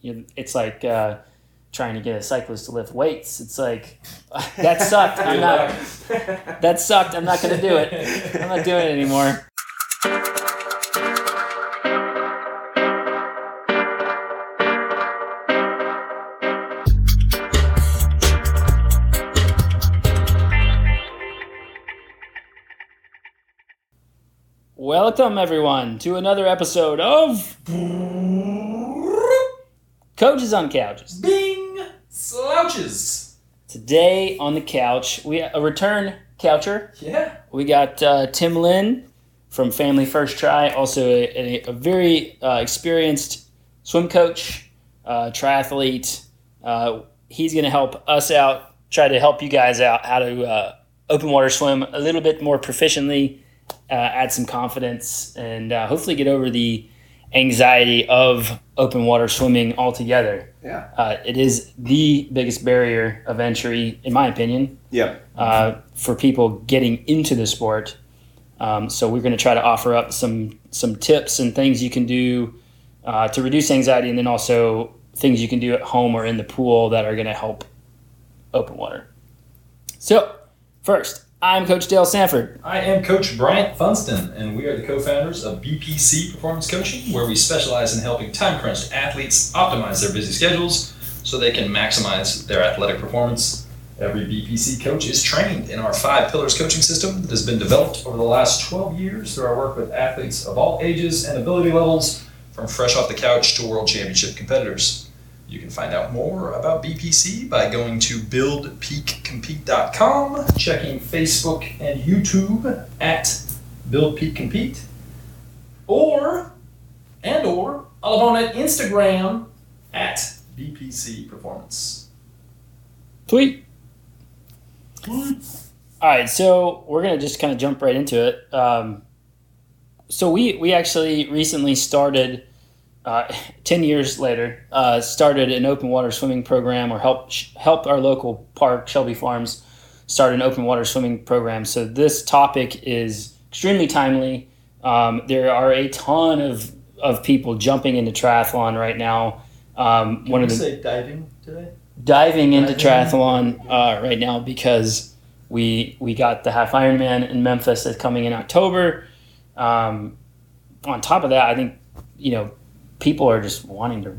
you it's like uh, trying to get a cyclist to lift weights. It's like that sucked. I'm not. That sucked. I'm not gonna do it. I'm not doing it anymore. Welcome, everyone, to another episode of Coaches on Couches. Bing slouches. Today on the couch, we a return coucher. Yeah. We got uh, Tim Lynn from Family First Tri, also a, a, a very uh, experienced swim coach, uh, triathlete. Uh, he's going to help us out, try to help you guys out how to uh, open water swim a little bit more proficiently, uh, add some confidence, and uh, hopefully get over the anxiety of open water swimming altogether. Yeah. Uh, it is the biggest barrier of entry, in my opinion, Yep. uh, for people getting into the sport. Um, so we're going to try to offer up some some tips and things you can do uh, to reduce anxiety, and then also things you can do at home or in the pool that are going to help open water. So first, I'm Coach Dale Sanford. I am Coach Bryant Funston, and we are the co-founders of BPC Performance Coaching, where we specialize in helping time-crunched athletes optimize their busy schedules so they can maximize their athletic performance. Every BPC coach is trained in our five pillars coaching system that has been developed over the last 12 years through our work with athletes of all ages and ability levels, from fresh off the couch to world championship competitors. You can find out more about BPC by going to buildpeakcompete.com, checking Facebook and YouTube at Build Peak Compete, or and or all on at Instagram at BPC Performance. Tweet. All right, so we're gonna just kind of jump right into it. Um, so we we actually recently started, uh, ten years later, uh, started an open water swimming program, or help helped our local park, Shelby Farms, start an open water swimming program. So this topic is extremely timely. Um, there are a ton of of people jumping into triathlon right now. Um, one of the say diving today? diving into Diving. triathlon uh, right now because we we got the half Ironman in Memphis that's coming in October. Um, on top of that, I think you know people are just wanting to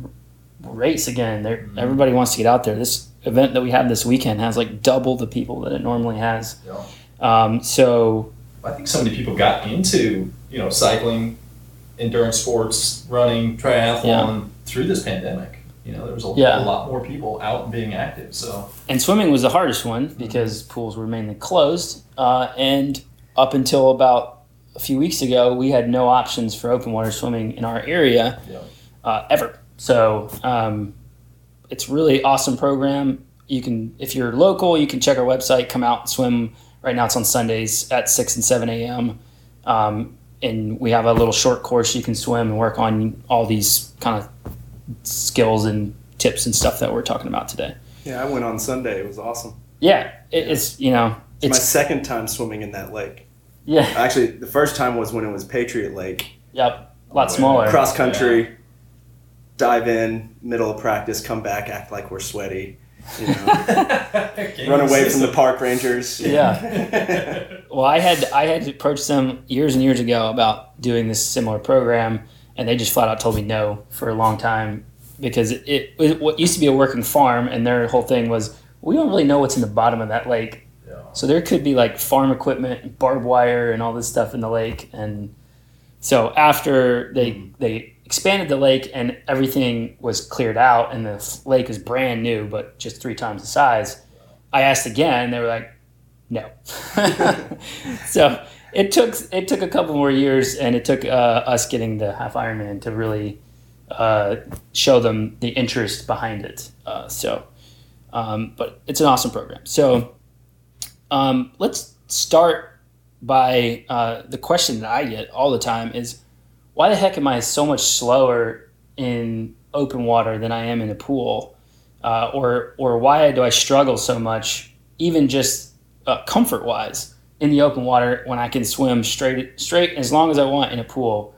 race again. They're, Mhm. Everybody wants to get out there. This event that we have this weekend has like double the people that it normally has. Yeah. Um, so I think so many people got into you know cycling, endurance sports, running, triathlon through this pandemic. You know, there was a, Yeah. a lot more people out and being active. So and swimming was the hardest one because pools were mainly closed. Uh, and up until about a few weeks ago, we had no options for open water swimming in our area Yeah. uh, ever. So um, it's really awesome program. You can, if you're local, you can check our website, come out and swim. Right now, it's on Sundays at six and seven a.m. Um, and we have a little short course you can swim and work on all these kind of skills and tips and stuff that we're talking about today. Yeah, I went on Sunday. It was awesome. Yeah, it, it's you know It's, my second time swimming in that lake. Yeah Actually, the first time was when it was Patriot Lake. yep a lot Oh, smaller. Cross country, dive in, middle of practice, come back, act like we're sweaty. You know, run away from the park rangers. Yeah. Well, I had I had approached them years and years ago about doing this similar program, and they just flat out told me no for a long time because it, it, it what used to be a working farm, and their whole thing was we don't really know what's in the bottom of that lake, Yeah. So there could be like farm equipment, barbed wire, and all this stuff in the lake, and so after they they expanded the lake and everything was cleared out, and the lake is brand new, but just three times the size. I asked again, and they were like, "No." so it took it took a couple more years, and it took uh, us getting the half Ironman to really uh, show them the interest behind it. Uh, so, um, but it's an awesome program. So, um, let's start by uh, the question that I get all the time is, why the heck am I so much slower in open water than I am in a pool? Uh, or, or why do I struggle so much, even just uh, comfort wise, in the open water when I can swim straight, straight as long as I want in a pool?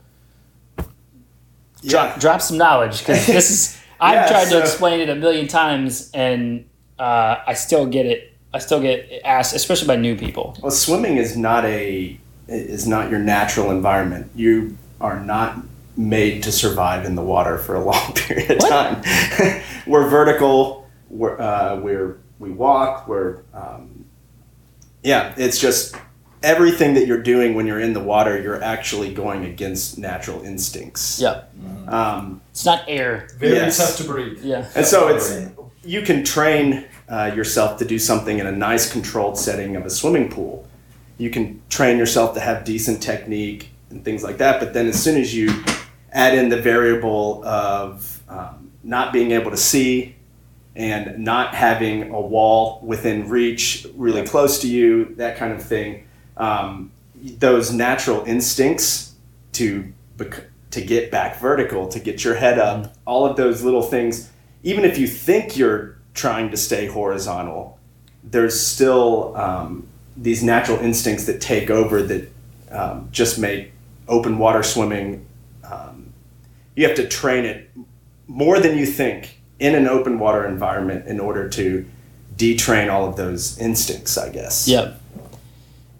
Drop, Yeah. drop some knowledge because this is I've Yeah, tried so- to explain it a million times, and uh, I still get it. I still get asked, especially by new people. Well, swimming is not a is not your natural environment. You are not made to survive in the water for a long period of What? time. we're vertical. We're uh, we're we walk. We're um, yeah. It's just everything that you're doing when you're in the water. You're actually going against natural instincts. Yeah, Um, it's not air. Very Yes. tough to breathe. Yeah, and so it's you can train uh, yourself to do something in a nice controlled setting of a swimming pool. You can train yourself to have decent technique and things like that. But then as soon as you add in the variable of um, not being able to see and not having a wall within reach really close to you, that kind of thing, um, those natural instincts to bec- to get back vertical, to get your head up, all of those little things, even if you think you're trying to stay horizontal, there's still um, these natural instincts that take over that um, just make open water swimming. Um, you have to train it more than you think in an open water environment in order to detrain all of those instincts, I guess. yeah,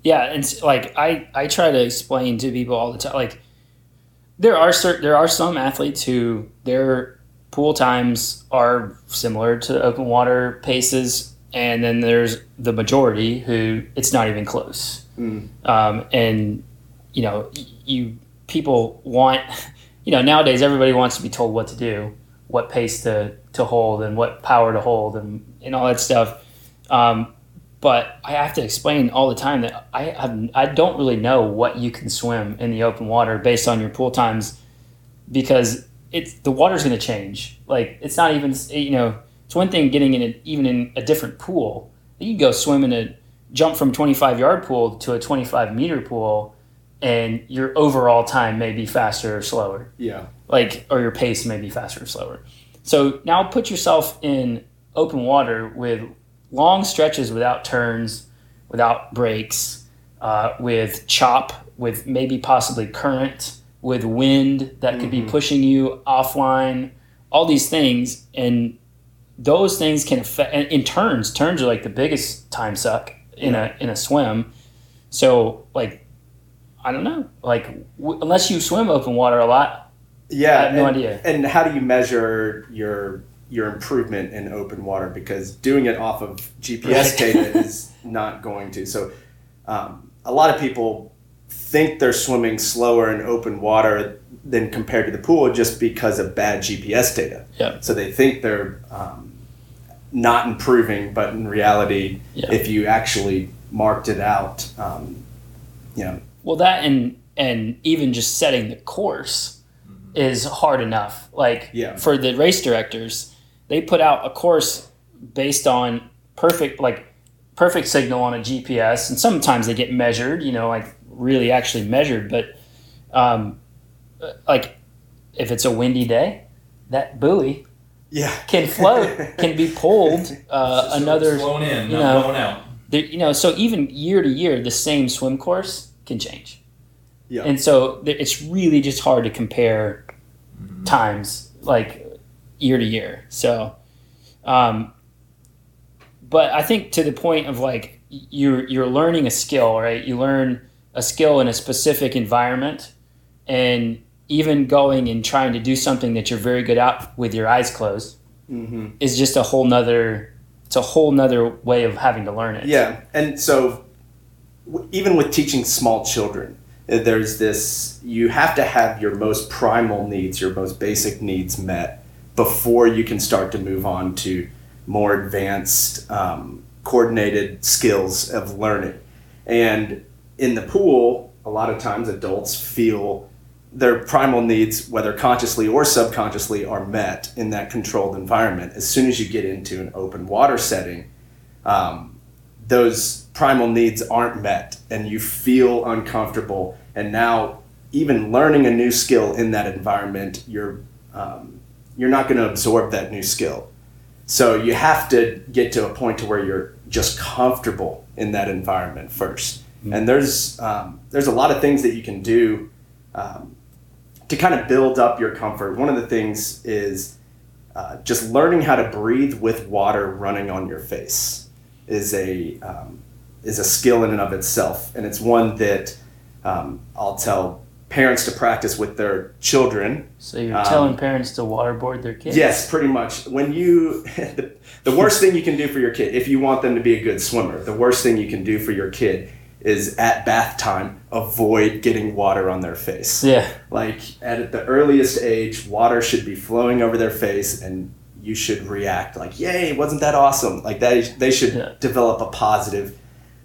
yeah. And like I, I try to explain to people all the time. Like there are certain, there are some athletes who their pool times are similar to open water paces, and then there's the majority who it's not even close. Mm. um, and you know you people want you know nowadays everybody wants to be told what to do what pace to, to hold and what power to hold and, and all that stuff um, but i have to explain all the time that I, have, I don't really know what you can swim in the open water based on your pool times because it's the water's going to change. Like it's not even you know it's one thing getting in a, even in a different pool. You can go swim in a jump from 25 yard pool to a 25 meter pool and your overall time may be faster or slower. Yeah. like or your pace may be faster or slower. So now put yourself in open water with long stretches without turns without breaks uh, with chop with maybe possibly current with wind that could be Mhm. pushing you offline all these things and those things can affect and in turns turns are like the biggest time suck in a in a swim so like i don't know like w- unless you swim open water a lot Yeah. I have no and, idea. And how do you measure your your improvement in open water? Because doing it off of GPS data is not going to. So um, a lot of people think they're swimming slower in open water than compared to the pool just because of bad GPS data. Yeah. So they think they're um, not improving, but in reality, Yeah. if you actually marked it out, um, you know, well that and and even just setting the course is hard enough like Yeah. for the race directors they put out a course based on perfect like perfect signal on a gps and sometimes they get measured you know like really actually measured but um, like if it's a windy day that buoy yeah, can float can be pulled uh, another blown in, you know, blown out. there, you know so even year to year the same swim course can change. Yeah. and so it's really just hard to compare times like year to year. So um, but i think to the point of like you're you're learning a skill right? You learn a skill in a specific environment and even going and trying to do something that you're very good at with your eyes closed hmm is just a whole nother it's a whole nother way of having to learn it Yeah, and so w- even with teaching small children, uh, there's this you have to have your most primal needs, your most basic needs met before you can start to move on to more advanced, um, coordinated skills of learning. And in the pool, a lot of times adults feel their primal needs, whether consciously or subconsciously, are met in that controlled environment. As soon as you get into an open water setting, um, those primal needs aren't met and you feel uncomfortable. And now, even learning a new skill in that environment, you're, um, you're not going to absorb that new skill. So you have to get to a point to where you're just comfortable in that environment 1st And there's um, there's a lot of things that you can do um, to kind of build up your comfort. One of the things is uh, just learning how to breathe with water running on your face is a um, is a skill in and of itself, and it's one that um, I'll tell parents to practice with their children. So you're Um, telling parents to waterboard their kids? Yes, pretty much. When you the, the worst thing you can do for your kid, if you want them to be a good swimmer, the worst thing you can do for your kid is at bath time avoid getting water on their face. Yeah. Like at the earliest age, water should be flowing over their face and you should react like, "Yay, wasn't that awesome?" Like that they should Yeah. develop a positive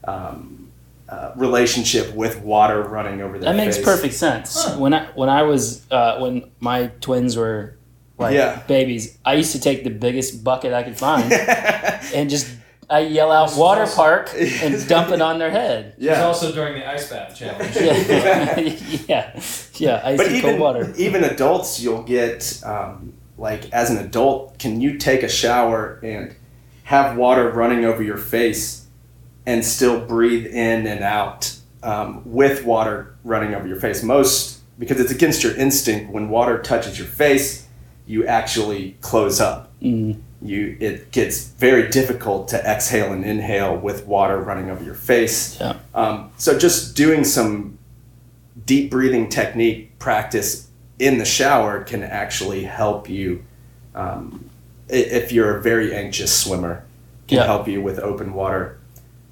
um, uh, relationship with water running over their That makes face. perfect sense. Huh. When I when I was uh, when my twins were like Yeah. babies, I used to take the biggest bucket I could find and just I yell out water awesome. park and dump it on their head. It was yeah. also during the ice bath challenge. Yeah, yeah, yeah. Icy but cold even water. even adults, you'll get um, like as an adult, can you take a shower and have water running over your face and still breathe in and out um, with water running over your face? Most because it's against your instinct. When water touches your face, you actually close up. Mm, You it gets very difficult to exhale and inhale with water running over your face. Yeah. Um, so just doing some deep breathing technique practice in the shower can actually help you um, if you're a very anxious swimmer can Yeah. help you with open water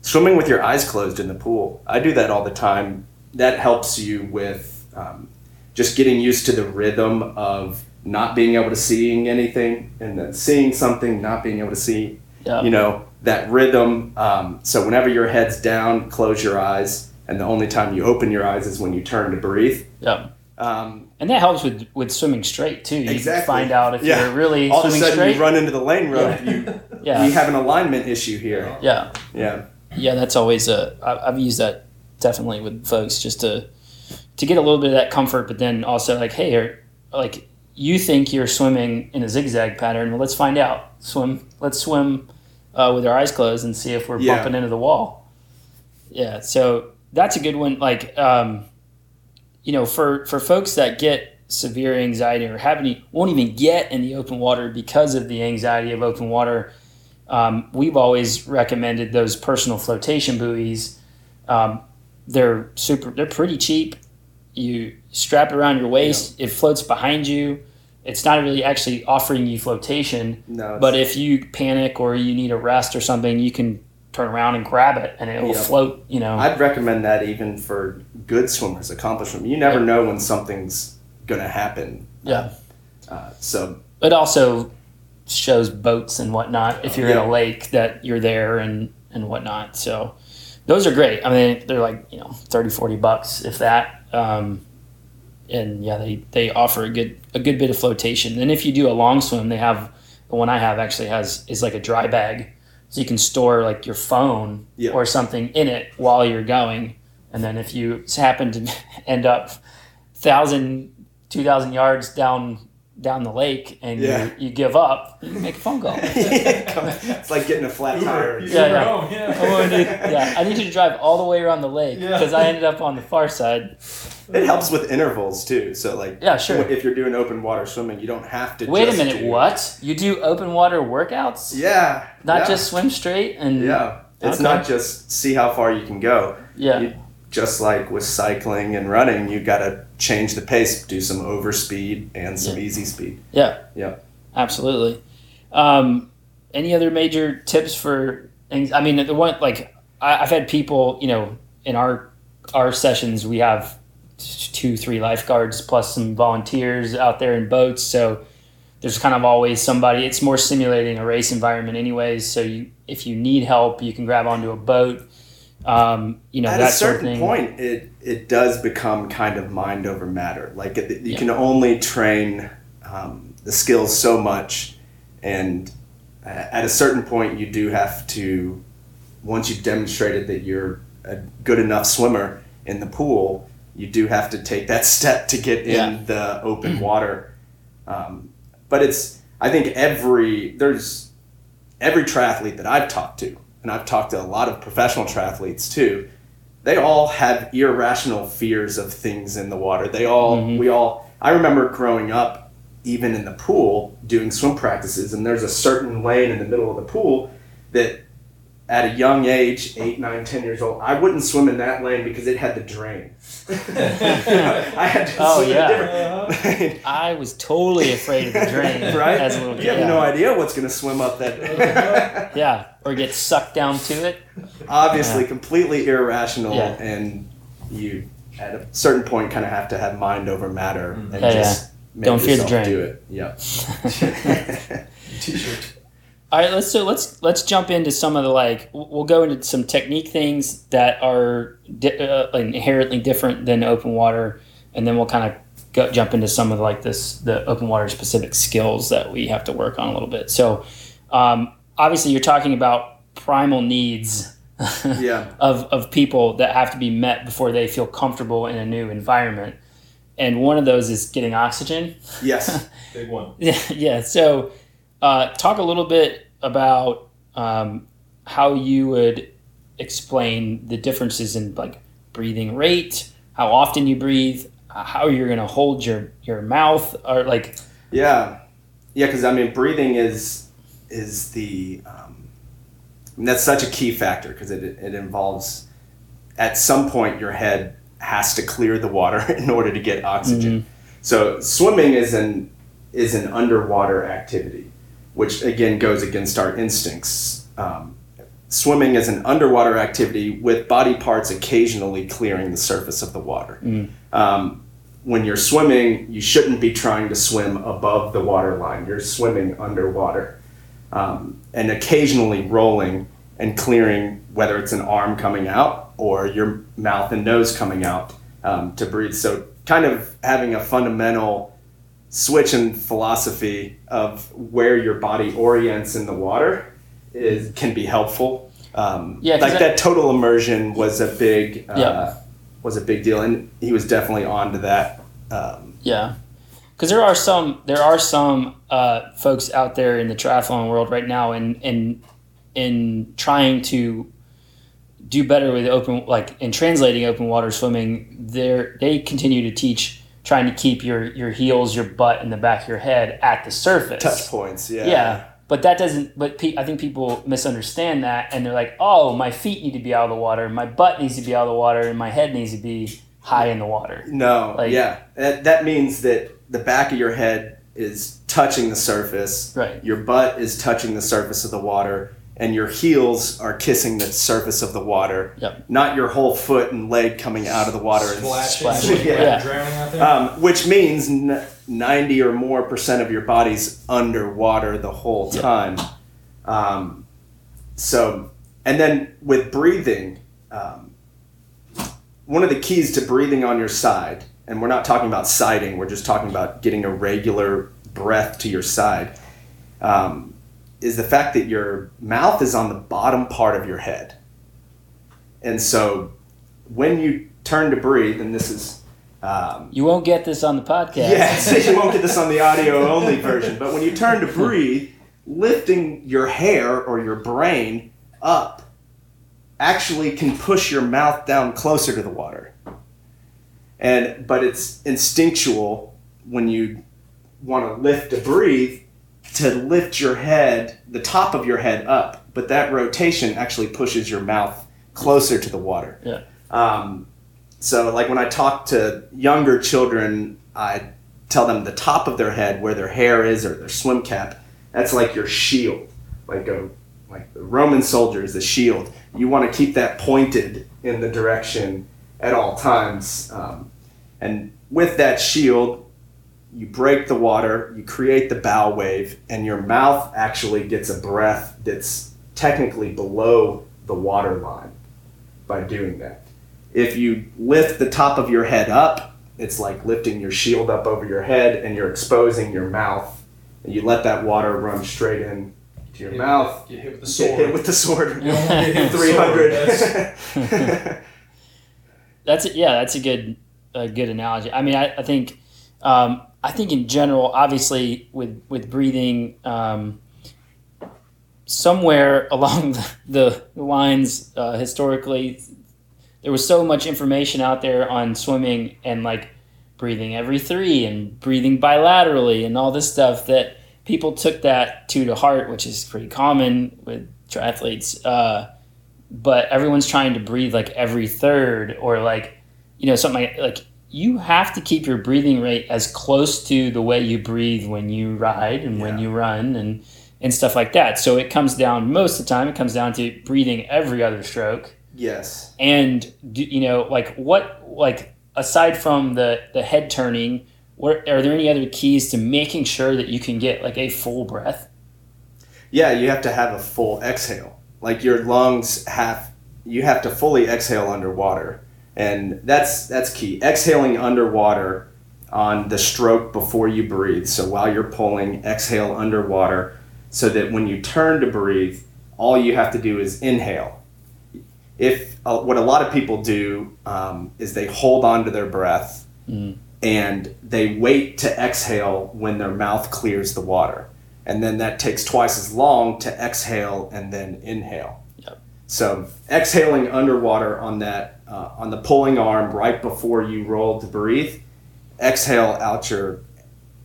swimming with your eyes closed in the pool i do that all the time that helps you with um, just getting used to the rhythm of not being able to seeing anything and then seeing something not being able to see yeah. you know that rhythm um, so whenever your head's down close your eyes and the only time you open your eyes is when you turn to breathe yeah. um, And that helps with with swimming straight too. You Exactly. can find out if Yeah. you're really all of a swimming sudden straight. you run into the lane rope you, yeah. you have an alignment issue here yeah. yeah yeah, that's always a. I've used that definitely with folks just to to get a little bit of that comfort, but then also like, hey, are, like you think you're swimming in a zigzag pattern. Well, let's find out. Swim. Let's swim uh, with our eyes closed and see if we're Yeah. bumping into the wall. Yeah, so that's a good one. Like, um, you know, for for folks that get severe anxiety or have any won't even get in the open water because of the anxiety of open water. Um, we've always recommended those personal flotation buoys. Um, they're super. They're pretty cheap. You strap it around your waist. It floats behind you. It's not really actually offering you flotation, no but if you panic or you need a rest or something, you can turn around and grab it, and it will Yeah. float. You know. i'd recommend that even for good swimmers accomplished swimmers you never know when something's gonna happen Yeah. uh, so it also shows boats and whatnot if you're in a lake that you're there and and whatnot so those are great i mean they're like you know 30 40 bucks if that um, and yeah they they offer a good a good bit of flotation. And if you do a long swim they have the one i have actually has is like a dry bag. So you can store like your phone Yeah. or something in it while you're going. And then if you happen to end up thousand two thousand yards down down the lake and Yeah. you, you give up you can make a phone call it's like getting a flat tire Uber, Yeah, yeah. home, yeah. Oh, I need, yeah, I need you to drive all the way around the lake Yeah. because I ended up on the far side. it helps with intervals too so like Yeah, sure. if you're doing open water swimming you don't have to Wait a minute, do- what? You do open water workouts? yeah Not yeah. just swim straight and Yeah. It's Okay. not just see how far you can go. yeah, You- Just like with cycling and running, you got to change the pace, do some overspeed and some Yeah. easy speed. yeah, Yeah. absolutely. Um, any other major tips for? I mean, the one like I, I've had people, you know, in our our sessions we have two, three lifeguards plus some volunteers out there in boats, so there's kind of always somebody. It's more simulating a race environment, anyways. So you, if you need help, you can grab onto a boat. Um, you know At a sort of certain point, it it does become kind of mind over matter. Like it, you Yeah. can only train um, the skills so much, and uh, at a certain point, you do have to. Once you've demonstrated that you're a good enough swimmer in the pool, you do have to take that step to get in the open water. Um, but it's I think every there's every triathlete that I've talked to, and I've talked to a lot of professional triathletes too. They all have irrational fears of things in the water. They all Mhm. we all I remember growing up even in the pool doing swim practices, and there's a certain lane in the middle of the pool that at a young age, eight, nine, ten years old, I wouldn't swim in that lane because it had the drain. I had to Oh, swim yeah. in a different lane. I was totally afraid of the drain right? as a little kid. you have yeah. no idea what's going to swim up that. Yeah, or get sucked down to it. Obviously, completely irrational, Yeah. and you at a certain point kind of have to have mind over matter mm-hmm. and Yeah, just make Don't fear the yourself drain. do it. Yep. T-shirt. All right, let's so let's let's jump into some of the like we'll go into some technique things that are di- uh, inherently different than open water, and then we'll kind of go jump into some of like this the open water specific skills that we have to work on a little bit. So, um, obviously, you're talking about primal needs yeah. of of people that have to be met before they feel comfortable in a new environment, and one of those is getting oxygen. Yes. Big one. Yeah, yeah. So, uh, talk a little bit about um, how you would explain the differences in like breathing rate, how often you breathe, how you're going to hold your your mouth, or like Yeah, yeah, because I mean, breathing is is the um, that's such a key factor because it it involves at some point your head has to clear the water in order to get oxygen. So swimming is an is an underwater activity, which again goes against our instincts. Um, swimming is an underwater activity with body parts occasionally clearing the surface of the water. Um, when you're swimming, you shouldn't be trying to swim above the water line. You're swimming underwater. Um, and occasionally rolling and clearing, whether it's an arm coming out or your mouth and nose coming out um, to breathe. So, kind of having a fundamental switch in philosophy of where your body orients in the water is can be helpful. Um, Yeah, like I- that total immersion was a big uh, Yeah. was a big deal, and he was definitely on to that. Um, yeah. Because there are some there are some uh, folks out there in the triathlon world right now, and in in trying to do better with open like in translating open water swimming they they continue to teach trying to keep your your heels your butt and the back of your head at the surface. Touch points, yeah, yeah but that doesn't but pe- i think people misunderstand that and they're like oh my feet need to be out of the water my butt needs to be out of the water and my head needs to be high in the water. No, Like- yeah, that, that means that the back of your head is touching the surface. Right. Your butt is touching the surface of the water, and your heels are kissing the surface of the water. Yep. Not your whole foot and leg coming out of the water and Splashing. Splashing, Yeah. yeah. Drowning out there. Um, which means n- 90 or more percent of your body's underwater the whole Yeah. time. Um, so, and then with breathing, um, one of the keys to breathing on your side, and we're not talking about siding, we're just talking about getting a regular breath to your side, um, is the fact that your mouth is on the bottom part of your head. And so when you turn to breathe, and this is um, you won't get this on the podcast Yes, you won't get this on the audio only version. But when you turn to breathe, lifting your hair or your brain up actually can push your mouth down closer to the water. And but it's instinctual when you want to lift to breathe to lift your head, the top of your head up, but that rotation actually pushes your mouth closer to the water. Yeah. Um, so, like when I talk to younger children, I tell them the top of their head, where their hair is, or their swim cap. That's like your shield, like a like the Roman soldier is a shield. You want to keep that pointed in the direction at all times, um, and with that shield, you break the water, you create the bow wave, and your mouth actually gets a breath that's technically below the water line by doing that. If you lift the top of your head up, it's like lifting your shield up over your head and you're exposing your mouth. And you let that water run straight in to your Get- mouth. Get hit with the Get sword. hit with the sword. You don't get hit with the sword. 300. That's a, yeah, that's a good a good analogy. I mean, I, I think um, I think in general, obviously with with breathing, um, somewhere along the, the lines uh, historically, there was so much information out there on swimming and like breathing every three and breathing bilaterally and all this stuff that people took that to to heart, which is pretty common with triathletes. Uh, but everyone's trying to breathe like every third or like, you know, something like, like you have to keep your breathing rate as close to the way you breathe when you ride and when you run and and stuff like that. So it comes down most of the time. It comes down to breathing every other stroke Yes. and do, you know like what like aside from the the head turning what are there any other keys to making sure that you can get like a full breath Yeah, you have to have a full exhale. Like your lungs have you have to fully exhale underwater. And that's that's key. Exhaling underwater on the stroke before you breathe. So while you're pulling, exhale underwater so that when you turn to breathe, all you have to do is inhale. If uh, what a lot of people do um, is they hold on to their breath Mm. and they wait to exhale when their mouth clears the water. And then that takes twice as long to exhale and then inhale. So exhaling underwater on that uh, on the pulling arm right before you roll to breathe, exhale out your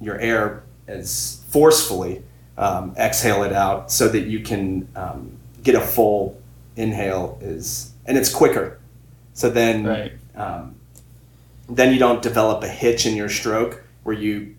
your air as forcefully. Um, exhale it out so that you can um, get a full inhale is and it's quicker. So then right um, then you don't develop a hitch in your stroke where you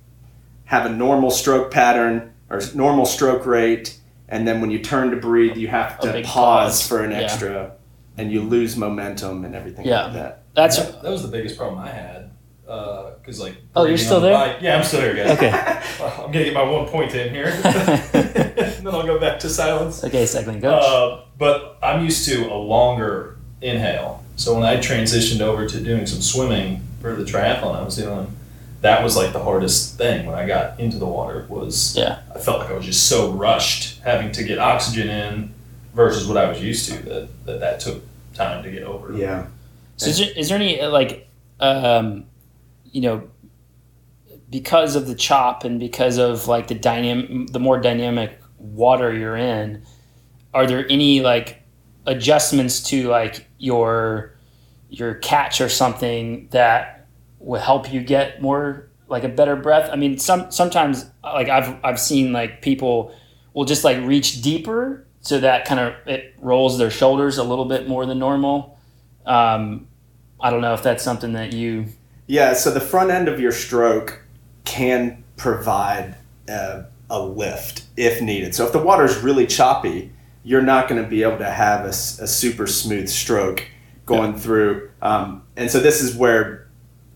have a normal stroke pattern or normal stroke rate, and then when you turn to breathe, you have to pause, pause. for an Yeah. extra, and you lose momentum and everything Yeah. like that. that's that, that was the biggest problem I had. Because like Oh, you're still the there? bike- Yeah, I'm still here, guys. okay I'm gonna get my one point in here, and then I'll go back to silence. okay cycling coach Uh, but I'm used to a longer inhale. So when I transitioned over to doing some swimming for the triathlon I was doing, that was like the hardest thing when I got into the water was Yeah. I felt like I was just so rushed having to get oxygen in versus what I was used to that that, that took time to get over. Yeah. So is there, is there any uh, like, um, you know, because of the chop and because of like the dynamic, the more dynamic water you're in, are there any like adjustments to like your your catch or something that will help you get more like a better breath? I mean, some sometimes like I've I've seen like people will just like reach deeper so that kind of it rolls their shoulders a little bit more than normal. Um, I don't know if that's something that you. Yeah, so the front end of your stroke can provide a, a lift if needed. So if the water is really choppy, you're not going to be able to have a super smooth stroke going through. Um, and so this is where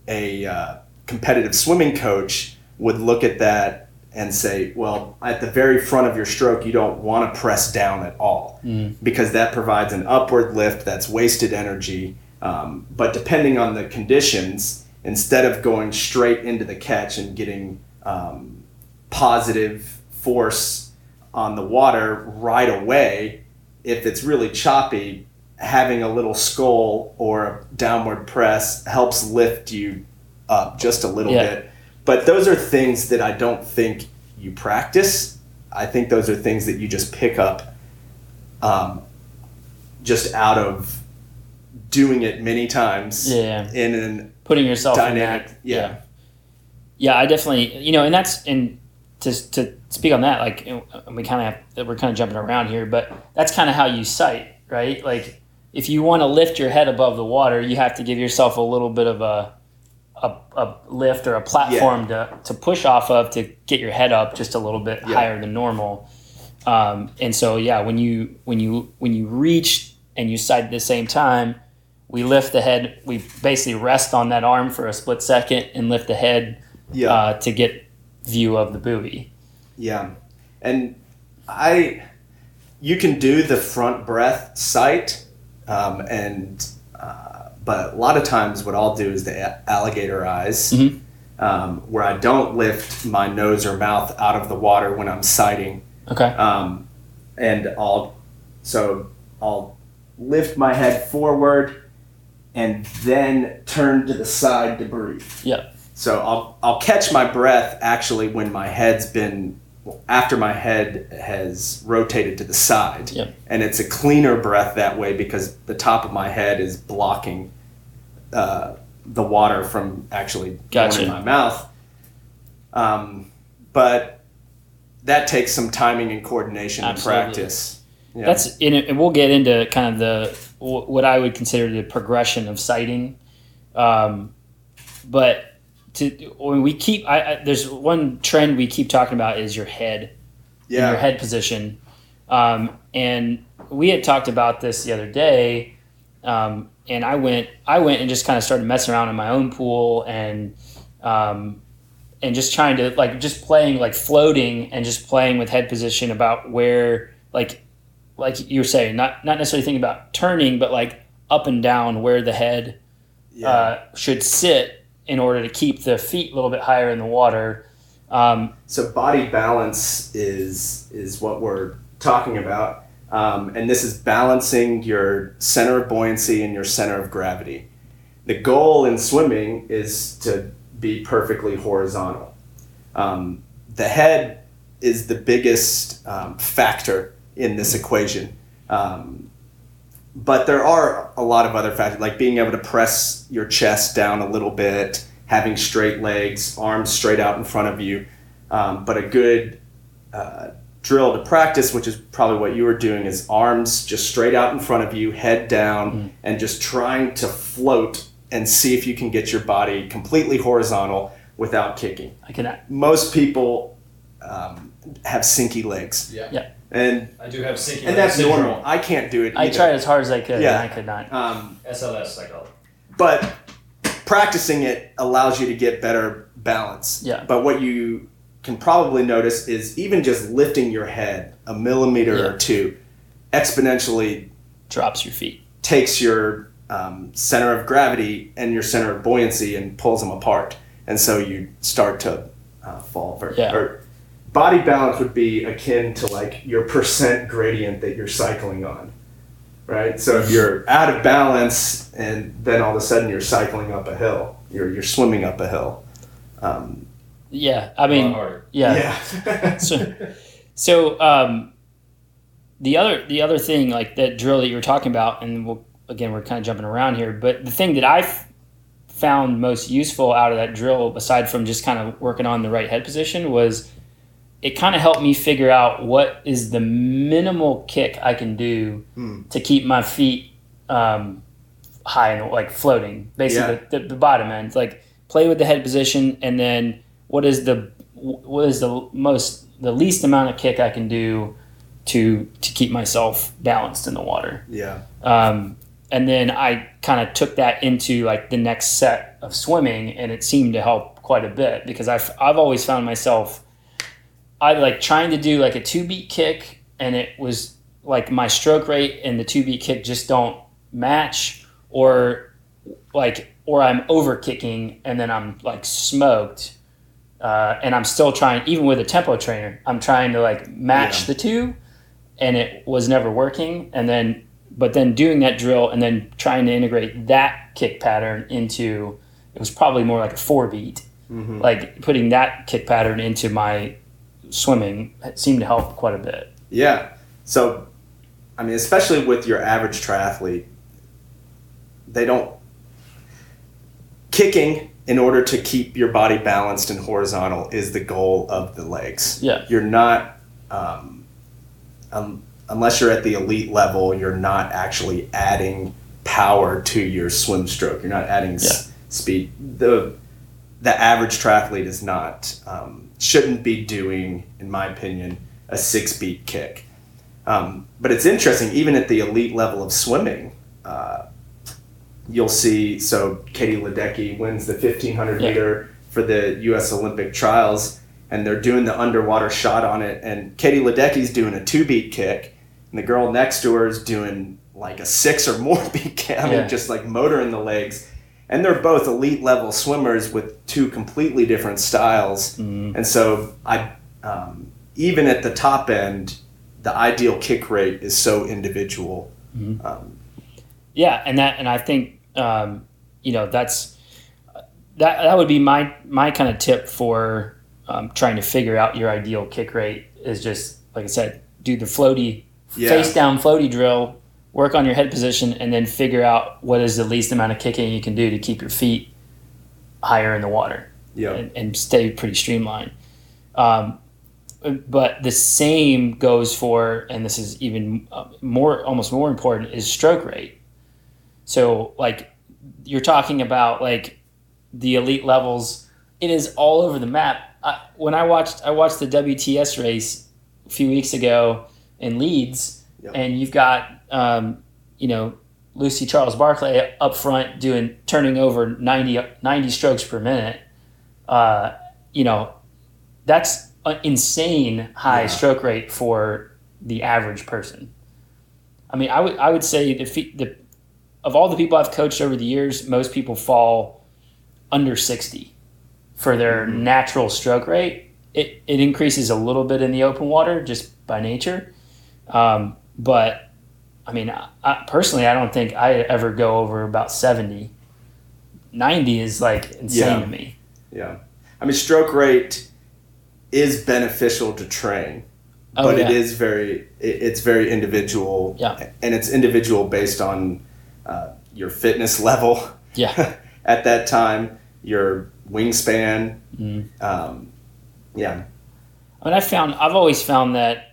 a uh, competitive swimming coach would look at that and say, well, at the very front of your stroke, you don't want to press down at all because that provides an upward lift that's wasted energy. Um, but depending on the conditions, instead of going straight into the catch and getting um, positive force on the water right away, if it's really choppy, having a little skull or a downward press helps lift you up just a little Yeah. bit. But those are things that I don't think you practice. I think those are things that you just pick up um, just out of doing it many times Yeah. in an putting yourself Dynamic, in that. yeah. yeah, I definitely, you know, and that's and to to speak on that, like we kind of have we're kind of jumping around here, but that's kind of how you sight, right? Like if you want to lift your head above the water, you have to give yourself a little bit of a a, a lift or a platform to, to push off of to get your head up just a little bit Yeah. higher than normal. Um, and so yeah, when you when you when you reach and you sight at the same time, we lift the head. We basically rest on that arm for a split second and lift the head yeah uh, to get view of the buoy. Yeah, and I, you can do the front breath sight, um, and uh, but a lot of times what I'll do is the alligator eyes, Mhm. um, where I don't lift my nose or mouth out of the water when I'm sighting, Okay. um, and I'll so I'll lift my head forward, and then turn to the side to breathe. Yep. So I'll I'll catch my breath actually when my head's been after my head has rotated to the side. Yep. And it's a cleaner breath that way because the top of my head is blocking uh, the water from actually Gotcha. going in my mouth. Um, but that takes some timing and coordination Absolutely. and practice. Yeah. That's and we'll get into kind of the what I would consider the progression of sighting. Um, but to when we keep, I, I, there's one trend we keep talking about is your head, yeah. your head position, um, and we had talked about this the other day. Um, and I went, I went and just kind of started messing around in my own pool and, um, and just trying to like just playing like floating and just playing with head position about where like like you were saying not not necessarily thinking about turning but like up and down where the head yeah. uh, should sit in order to keep the feet a little bit higher in the water um, So body balance is is what we're talking about, um, and this is balancing your center of buoyancy and your center of gravity. The goal in swimming is to be perfectly horizontal. Um, the head is the biggest um, factor in this equation. Um, but there are a lot of other factors, like being able to press your chest down a little bit, having straight legs, arms straight out in front of you. Um, but a good uh, drill to practice, which is probably what you were doing, is arms just straight out in front of you, head down, and just trying to float and see if you can get your body completely horizontal without kicking. I can Most people um, have sinky legs, Yeah. Yeah. And I do have sinking and that's syndrome. normal. I can't do it. I either. tried as hard as I could Yeah. and I could not Um, SLS, I call it. but practicing it allows you to get better balance. Yeah. But what you can probably notice is even just lifting your head a millimeter Yeah. or two exponentially drops your feet takes your um, center of gravity and your center of buoyancy and pulls them apart. And so you start to uh, fall. Or, Yeah. or body balance would be akin to like your percent gradient that you're cycling on. Right? So if you're out of balance and then all of a sudden you're cycling up a hill, you're, you're swimming up a hill. Um, yeah i mean yeah, yeah. so, so um, the other the other thing like that drill that you were talking about, and we'll, again we're kind of jumping around here, but the thing that I f- found most useful out of that drill, aside from just kind of working on the right head position, was it kind of helped me figure out what is the minimal kick I can do Hmm. to keep my feet um, high and like floating, basically Yeah. the, the, the bottom end. Like play with the head position, and then what is the what is the most the least amount of kick I can do to to keep myself balanced in the water. yeah. Um, and then I kind of took that into like the next set of swimming, and it seemed to help quite a bit because I've I've always found myself I like trying to do like a two beat kick, and it was like my stroke rate and the two beat kick just don't match, or like or I'm over kicking and then I'm like smoked. Uh, and I'm still trying, even with a tempo trainer, I'm trying to like match Yeah. the two, and it was never working. And then, but then doing that drill and then trying to integrate that kick pattern into, it was probably more like a four beat, Mhm. like putting that kick pattern into my swimming seemed to help quite a bit. Yeah. So, I mean, especially with your average triathlete, they don't. Kicking in order to keep your body balanced and horizontal is the goal of the legs. Yeah. You're not, um, um, unless you're at the elite level, you're not actually adding power to your swim stroke. You're not adding s- speed. The the average triathlete is not um, shouldn't be doing, in my opinion, a six beat kick. Um, but it's interesting, even at the elite level of swimming, uh, you'll see. So Katie Ledecky wins the 1500 Yeah. meter for the U.S. Olympic trials, and they're doing the underwater shot on it. And Katie Ledecky's doing a two beat kick, and the girl next to her is doing like a six or more beat kick. I mean, Yeah. just like motoring the legs. And they're both elite level swimmers with two completely different styles. Mm, And so I, um, even at the top end, the ideal kick rate is so individual. Mhm. Um, Yeah, and that and I think um, you know that's that that would be my my kind of tip for um, trying to figure out your ideal kick rate is just like I said, do the floaty Yeah. face down floaty drill, work on your head position, and then figure out what is the least amount of kicking you can do to keep your feet higher in the water Yeah. and, and stay pretty streamlined. Um, but the same goes for, and this is even uh, more, almost more important, is stroke rate. So, like, you're talking about like the elite levels. It is all over the map. I, when I watched, I watched the WTS race a few weeks ago in Leeds, Yep. and you've got, um, you know, Lucy Charles Barclay up front doing turning over 90, 90 strokes per minute. Uh, you know, that's an insane high Yeah. stroke rate for the average person. I mean, I would I would say the the of all the people I've coached over the years, most people fall under sixty for their Mhm. natural stroke rate. It it increases a little bit in the open water just by nature, um, but I mean, I, I, personally, I don't think I ever go over about 70. 90 is like insane Yeah. to me. Yeah. I mean, stroke rate is beneficial to train, Oh, but yeah. it is very, it, it's very individual. Yeah. And it's individual based on uh, your fitness level Yeah. at that time, your wingspan. Mm. Um, yeah. I mean, I found I've always found that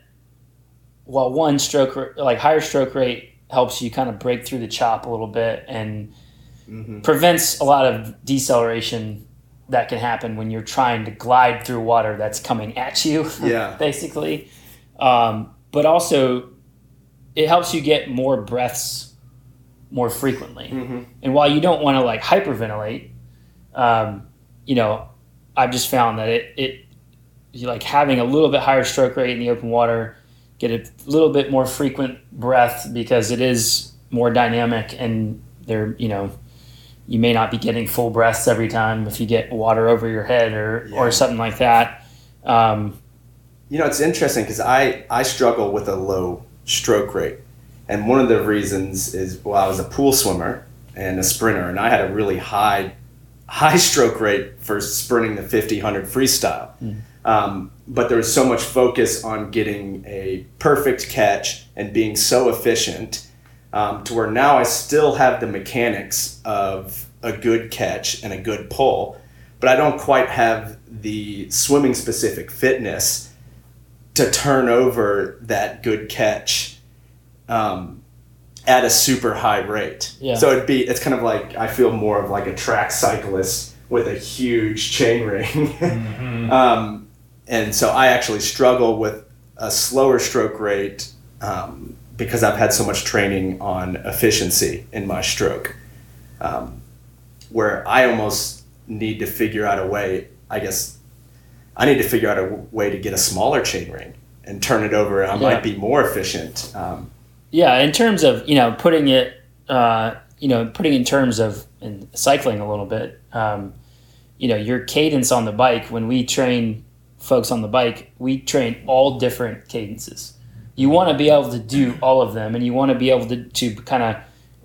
while one stroke like higher stroke rate helps you kind of break through the chop a little bit and hmm prevents a lot of deceleration that can happen when you're trying to glide through water that's coming at you. Yeah. basically. Um, but also, it helps you get more breaths more frequently. hmm And while you don't want to like hyperventilate, um, you know, I've just found that it, it you like having a little bit higher stroke rate in the open water, get a little bit more frequent breath because it is more dynamic and there, you know, you may not be getting full breaths every time if you get water over your head or, Yeah. or something like that. Um, You know, it's interesting because I, I struggle with a low stroke rate. And one of the reasons is, well, I was a pool swimmer and a sprinter, and I had a really high, high stroke rate for sprinting the 50, 100 freestyle. Um, but there was so much focus on getting a perfect catch and being so efficient um, to where now I still have the mechanics of a good catch and a good pull, but I don't quite have the swimming specific fitness to turn over that good catch um, at a super high rate. Yeah. So it'd be it's kind of like I feel more of like a track cyclist with a huge chain ring. um, and so I actually struggle with a slower stroke rate um, because I've had so much training on efficiency in my stroke. Um, where I almost need to figure out a way, I guess I need to figure out a way to get a smaller chain ring and turn it over. I Yeah. might be more efficient. Um, Yeah, in terms of you know putting it, uh, you know, putting in terms of in cycling a little bit, um, you know, your cadence on the bike. When we train folks on the bike, we train all different cadences. You want to be able to do all of them, and you want to be able to to kind of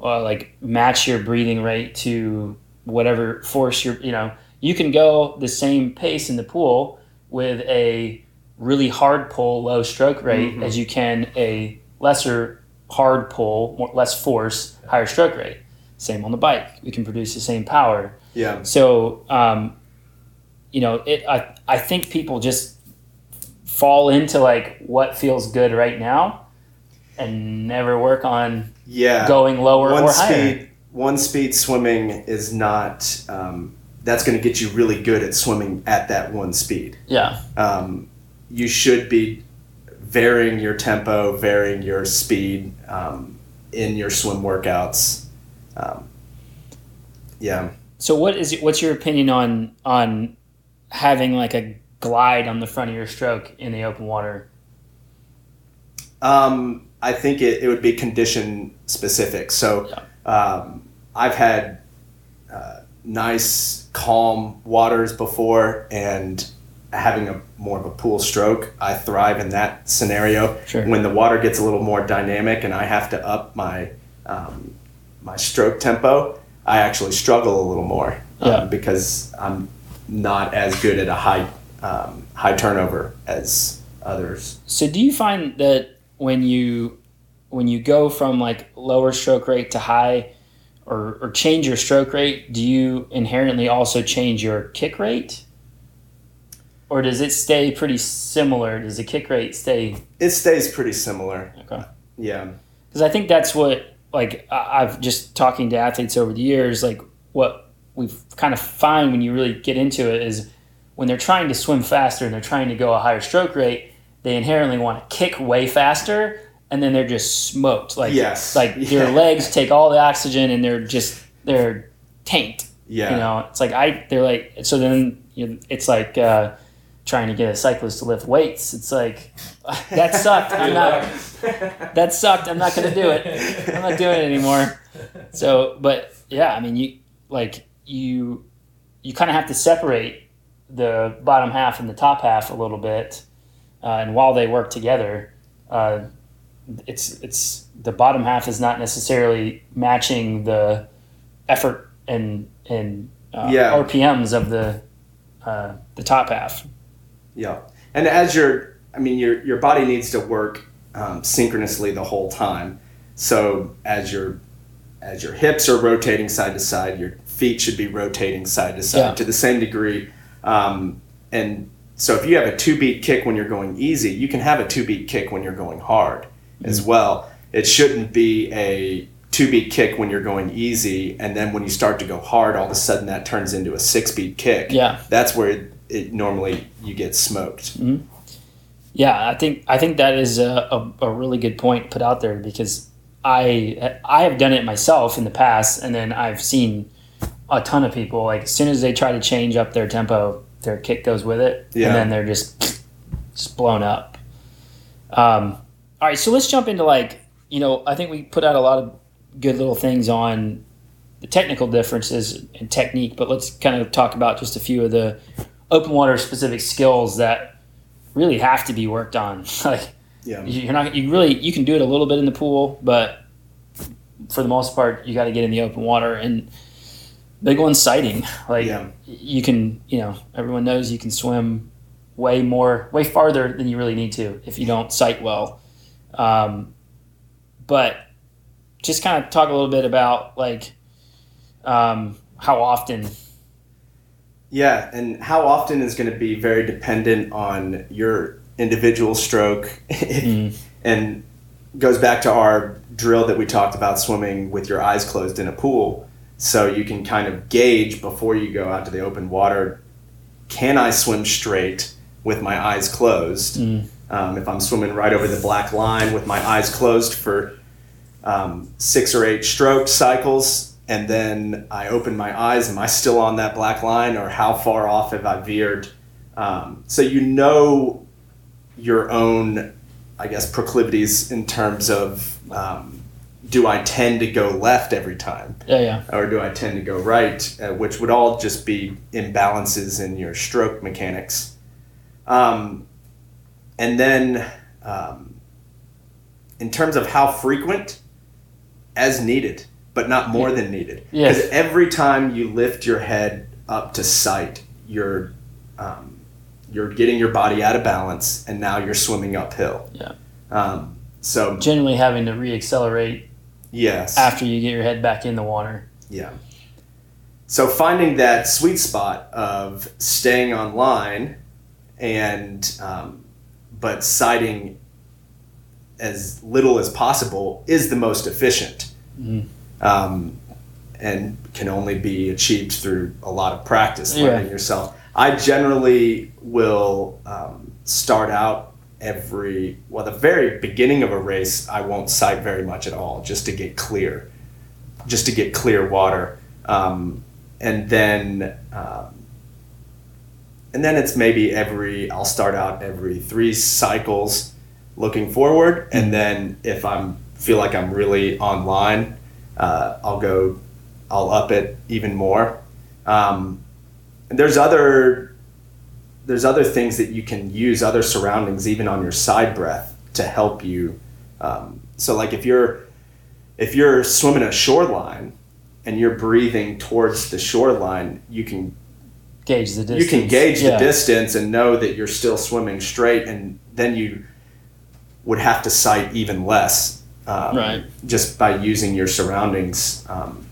uh, like match your breathing rate to whatever force you're. You know, you can go the same pace in the pool with a really hard pull, low stroke rate Mhm. as you can a lesser hard pull, more, less force, higher stroke rate. Same on the bike. We can produce the same power. yeah. So, um, you know, it. I I think people just fall into like what feels good right now, and never work on Yeah. going lower one or speed, higher. one speed swimming is not. Um, that's going to get you really good at swimming at that one speed. Yeah, Um, you should be varying your tempo, varying your speed um, in your swim workouts. Um, yeah. So what is what's your opinion on on having like a glide on the front of your stroke in the open water? Um, I think it, it would be condition specific. So um, I've had uh, nice, calm waters before, and having a more of a pool stroke, I thrive in that scenario. Sure. When the water gets a little more dynamic and I have to up my um, my stroke tempo, I actually struggle a little more um, Yeah. because I'm not as good at a high um, high turnover as others. So do you find that when you when you go from like lower stroke rate to high, or, or change your stroke rate, do you inherently also change your kick rate? Or does it stay pretty similar? Does the kick rate stay? It stays pretty similar. Okay. Yeah. Because I think that's what, like, I've just talking to athletes over the years, like, what we've kind of find when you really get into it is when they're trying to swim faster and they're trying to go a higher stroke rate, they inherently want to kick way faster and then they're just smoked. Like, Yes. like Yeah. their legs take all the oxygen and they're just, they're tanked. Yeah. You know, it's like I, they're like, so then you know, it's like uh, trying to get a cyclist to lift weights. It's like, that sucked. I'm not, that sucked. I'm not going to do it. I'm not doing it anymore. So, but yeah, I mean, you like you you kind of have to separate the bottom half and the top half a little bit, uh, and while they work together, uh, it's it's the bottom half is not necessarily matching the effort and and uh, Yeah. RPMs of the uh, the top half. Yeah, and as your, I mean, your your body needs to work um, synchronously the whole time. So as your as your hips are rotating side to side, your feet should be rotating side to side Yeah. to the same degree. Um, and so if you have a two beat kick when you're going easy, you can have a two beat kick when you're going hard as well. It shouldn't be a two beat kick when you're going easy, and then when you start to go hard, all of a sudden that turns into a six beat kick. Yeah. That's where it, it normally you get smoked. Yeah, I think I think that is a, a, a really good point put out there because I I have done it myself in the past, and then I've seen a ton of people like as soon as they try to change up their tempo, their kick goes with it, Yeah. and then they're just just blown up. Um, all right, so let's jump into like you know I think we put out a lot of good little things on the technical differences and technique, but let's kind of talk about just a few of the open water specific skills that really have to be worked on. like Yeah. you're not you really you can do it a little bit in the pool, but for the most part you got to get in the open water and big one sighting. Like Yeah. you can, you know, everyone knows you can swim way more way farther than you really need to if you don't sight well. Um, but just kind of talk a little bit about like um, how often Yeah, and how often is going to be very dependent on your individual stroke, Mm. and goes back to our drill that we talked about swimming with your eyes closed in a pool. So you can kind of gauge before you go out to the open water can I swim straight with my eyes closed? Mm. Um, if I'm swimming right over the black line with my eyes closed for um, six or eight stroke cycles, and then I open my eyes, am I still on that black line, or how far off have I veered? Um, so you know your own, I guess, proclivities in terms of um, do I tend to go left every time? yeah yeah or do I tend to go right, uh, which would all just be imbalances in your stroke mechanics. Um, and then, um, in terms of how frequent, as needed, but not more than needed. Yes. Because every time you lift your head up to sight, you're um, you're getting your body out of balance, and now you're swimming uphill. Yeah. Um, so generally having to reaccelerate yes. after you get your head back in the water. Yeah. So finding that sweet spot of staying online and um, but sighting as little as possible is the most efficient, Mhm. um, and can only be achieved through a lot of practice, Yeah. learning yourself. I generally will um, start out every well the very beginning of a race. I won't sight very much at all, just to get clear just to get clear water. Um, and then um, and then it's maybe every I'll start out every three cycles looking forward, and then if I'm feel like I'm really online, uh, I'll go I'll up it even more. Um, and there's other there's other things that you can use other surroundings even on your side breath to help you. Um, so like if you're if you're swimming a shoreline and you're breathing towards the shoreline, you can Gauge the distance. you can gauge Yeah. the distance and know that you're still swimming straight, and then you would have to sight even less, um, Right. Just by using your surroundings um,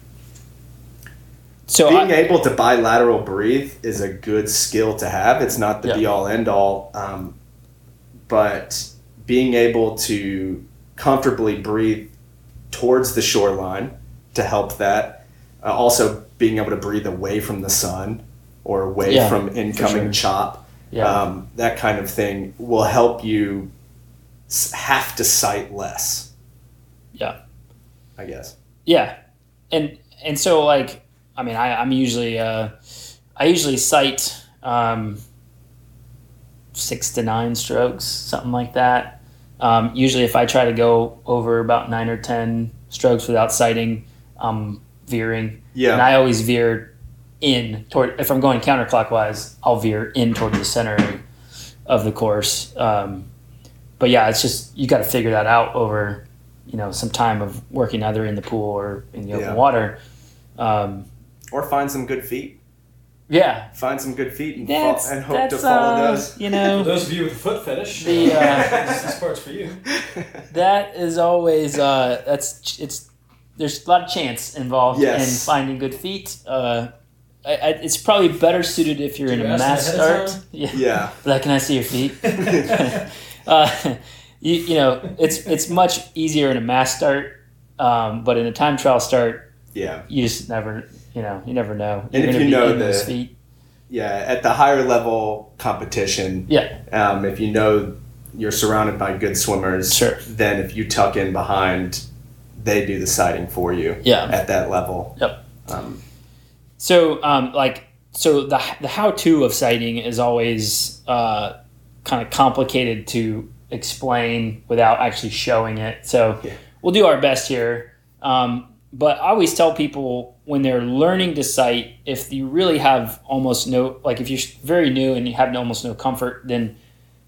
so being I, able to bilateral breathe is a good skill to have. It's not the Yeah. be all end all, um, but being able to comfortably breathe towards the shoreline to help that. Uh, also, being able to breathe away from the sun or away Yeah, from incoming sure. chop, yeah, um, that kind of thing will help you have to sight less. Yeah. I guess. yeah, and and so like I mean I I'm usually uh, I usually sight um, six to nine strokes, something like that. Um, usually, if I try to go over about nine or ten strokes without sighting, I'm veering, Yeah. and I always veer in toward. If I'm going counterclockwise, I'll veer in toward the center of the course. Um, but yeah, it's just you got to figure that out over you know some time of working either in the pool or in the open Yeah. water. Um, or find some good feet. yeah, Find some good feet and, that's fo- and hope to follow uh, those. you know those of you with a foot fetish, The, uh, this, this part's for you. that is always uh, that's it's there's a lot of chance involved Yes. in finding good feet. Uh, I, I, it's probably better suited if you're Do in you a mass start. time? Yeah. yeah. Like, can I see your feet? uh, you, you know, it's it's much easier in a mass start, um, but in a time trial start, Yeah. you just never, you know, you never know. And if you know the- feet, Yeah. At the higher level competition, yeah, um, if you know you're surrounded by good swimmers, Sure. then if you tuck in behind, they do the sighting for you yeah. at that level. Yep. Um, So, um, like, so the the how to of sighting is always uh, kind of complicated to explain without actually showing it. So, Yeah. we'll do our best here. Um, but I always tell people when they're learning to sight, if you really have almost no, like, if you're very new and you have almost no comfort, then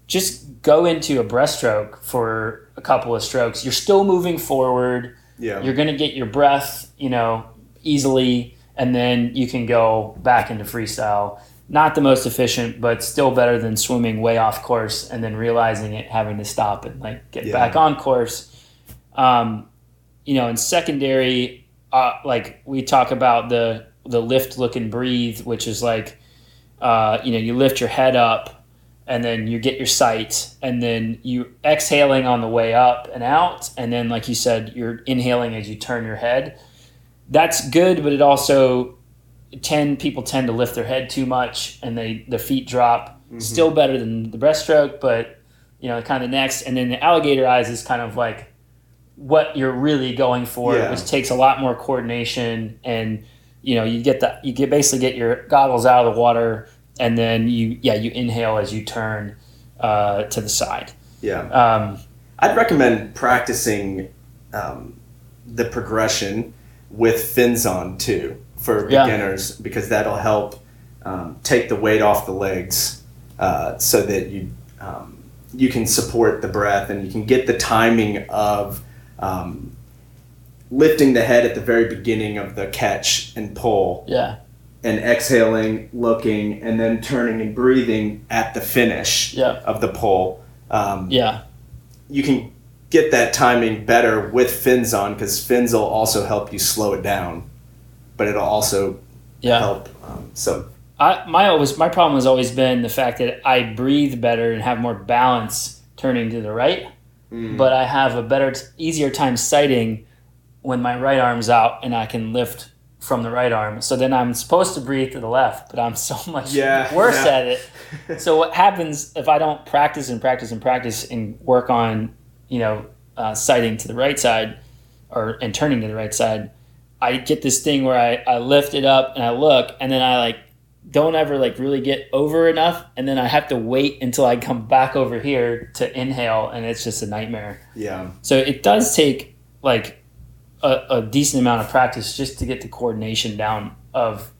just go into a breaststroke for a couple of strokes. You're still moving forward yeah. you're going to get your breath, you know, easily, and then you can go back into freestyle. Not the most efficient, but still better than swimming way off course and then realizing it, having to stop and like get Yeah. back on course. Um, you know, in secondary, uh, like we talk about the the lift, look, and breathe, which is like, uh, you know, you lift your head up and then you get your sight and then you exhaling on the way up and out. And then like you said you're inhaling as you turn your head. That's good but it also tend people tend to lift their head too much and they their feet drop still better than the breaststroke but you know kind of next. And then the alligator eyes is kind of like what you're really going for Yeah. which takes a lot more coordination and you know you get the you get basically get your goggles out of the water and then you yeah you inhale as you turn uh, to the side yeah. um, I'd recommend practicing um, the progression with fins on too for Yeah. beginners because that'll help um, take the weight off the legs uh, so that you um, you can support the breath and you can get the timing of um, lifting the head at the very beginning of the catch and pull yeah and exhaling, looking, and then turning and breathing at the finish Yeah. of the pull. Um, yeah you can get that timing better with fins on because fins will also help you slow it down, but it'll also yeah help. Um, so I, my always my problem has always been the fact that I breathe better and have more balance turning to the right, mm, but I have a better, easier time sighting when my right arm's out and I can lift from the right arm. So then I'm supposed to breathe to the left, but I'm so much Yeah, worse yeah. at it. So what happens if I don't practice and practice and practice and work on, you know, uh, sighting to the right side or and turning to the right side? I get this thing where I, I lift it up and I look and then I like don't ever like really get over enough and then I have to wait until I come back over here to inhale and it's just a nightmare. yeah, So it does take like a, a decent amount of practice just to get the coordination down of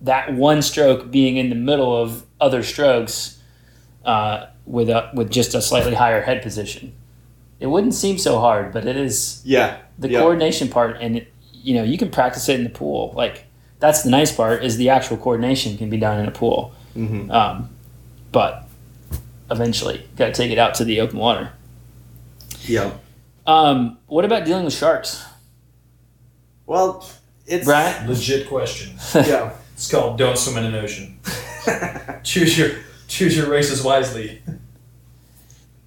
that one stroke being in the middle of other strokes uh, with a with just a slightly higher head position. It wouldn't seem so hard, but it is yeah, the yeah. coordination part, and it, you know you can practice it in the pool. Like that's the nice part is the actual coordination can be done in a pool, Mhm. um, but eventually got to take it out to the open water. yeah. Um, what about dealing with sharks? Well, it's Brian? Legit question. yeah. It's called "Don't Swim in an Ocean." choose your choose your races wisely.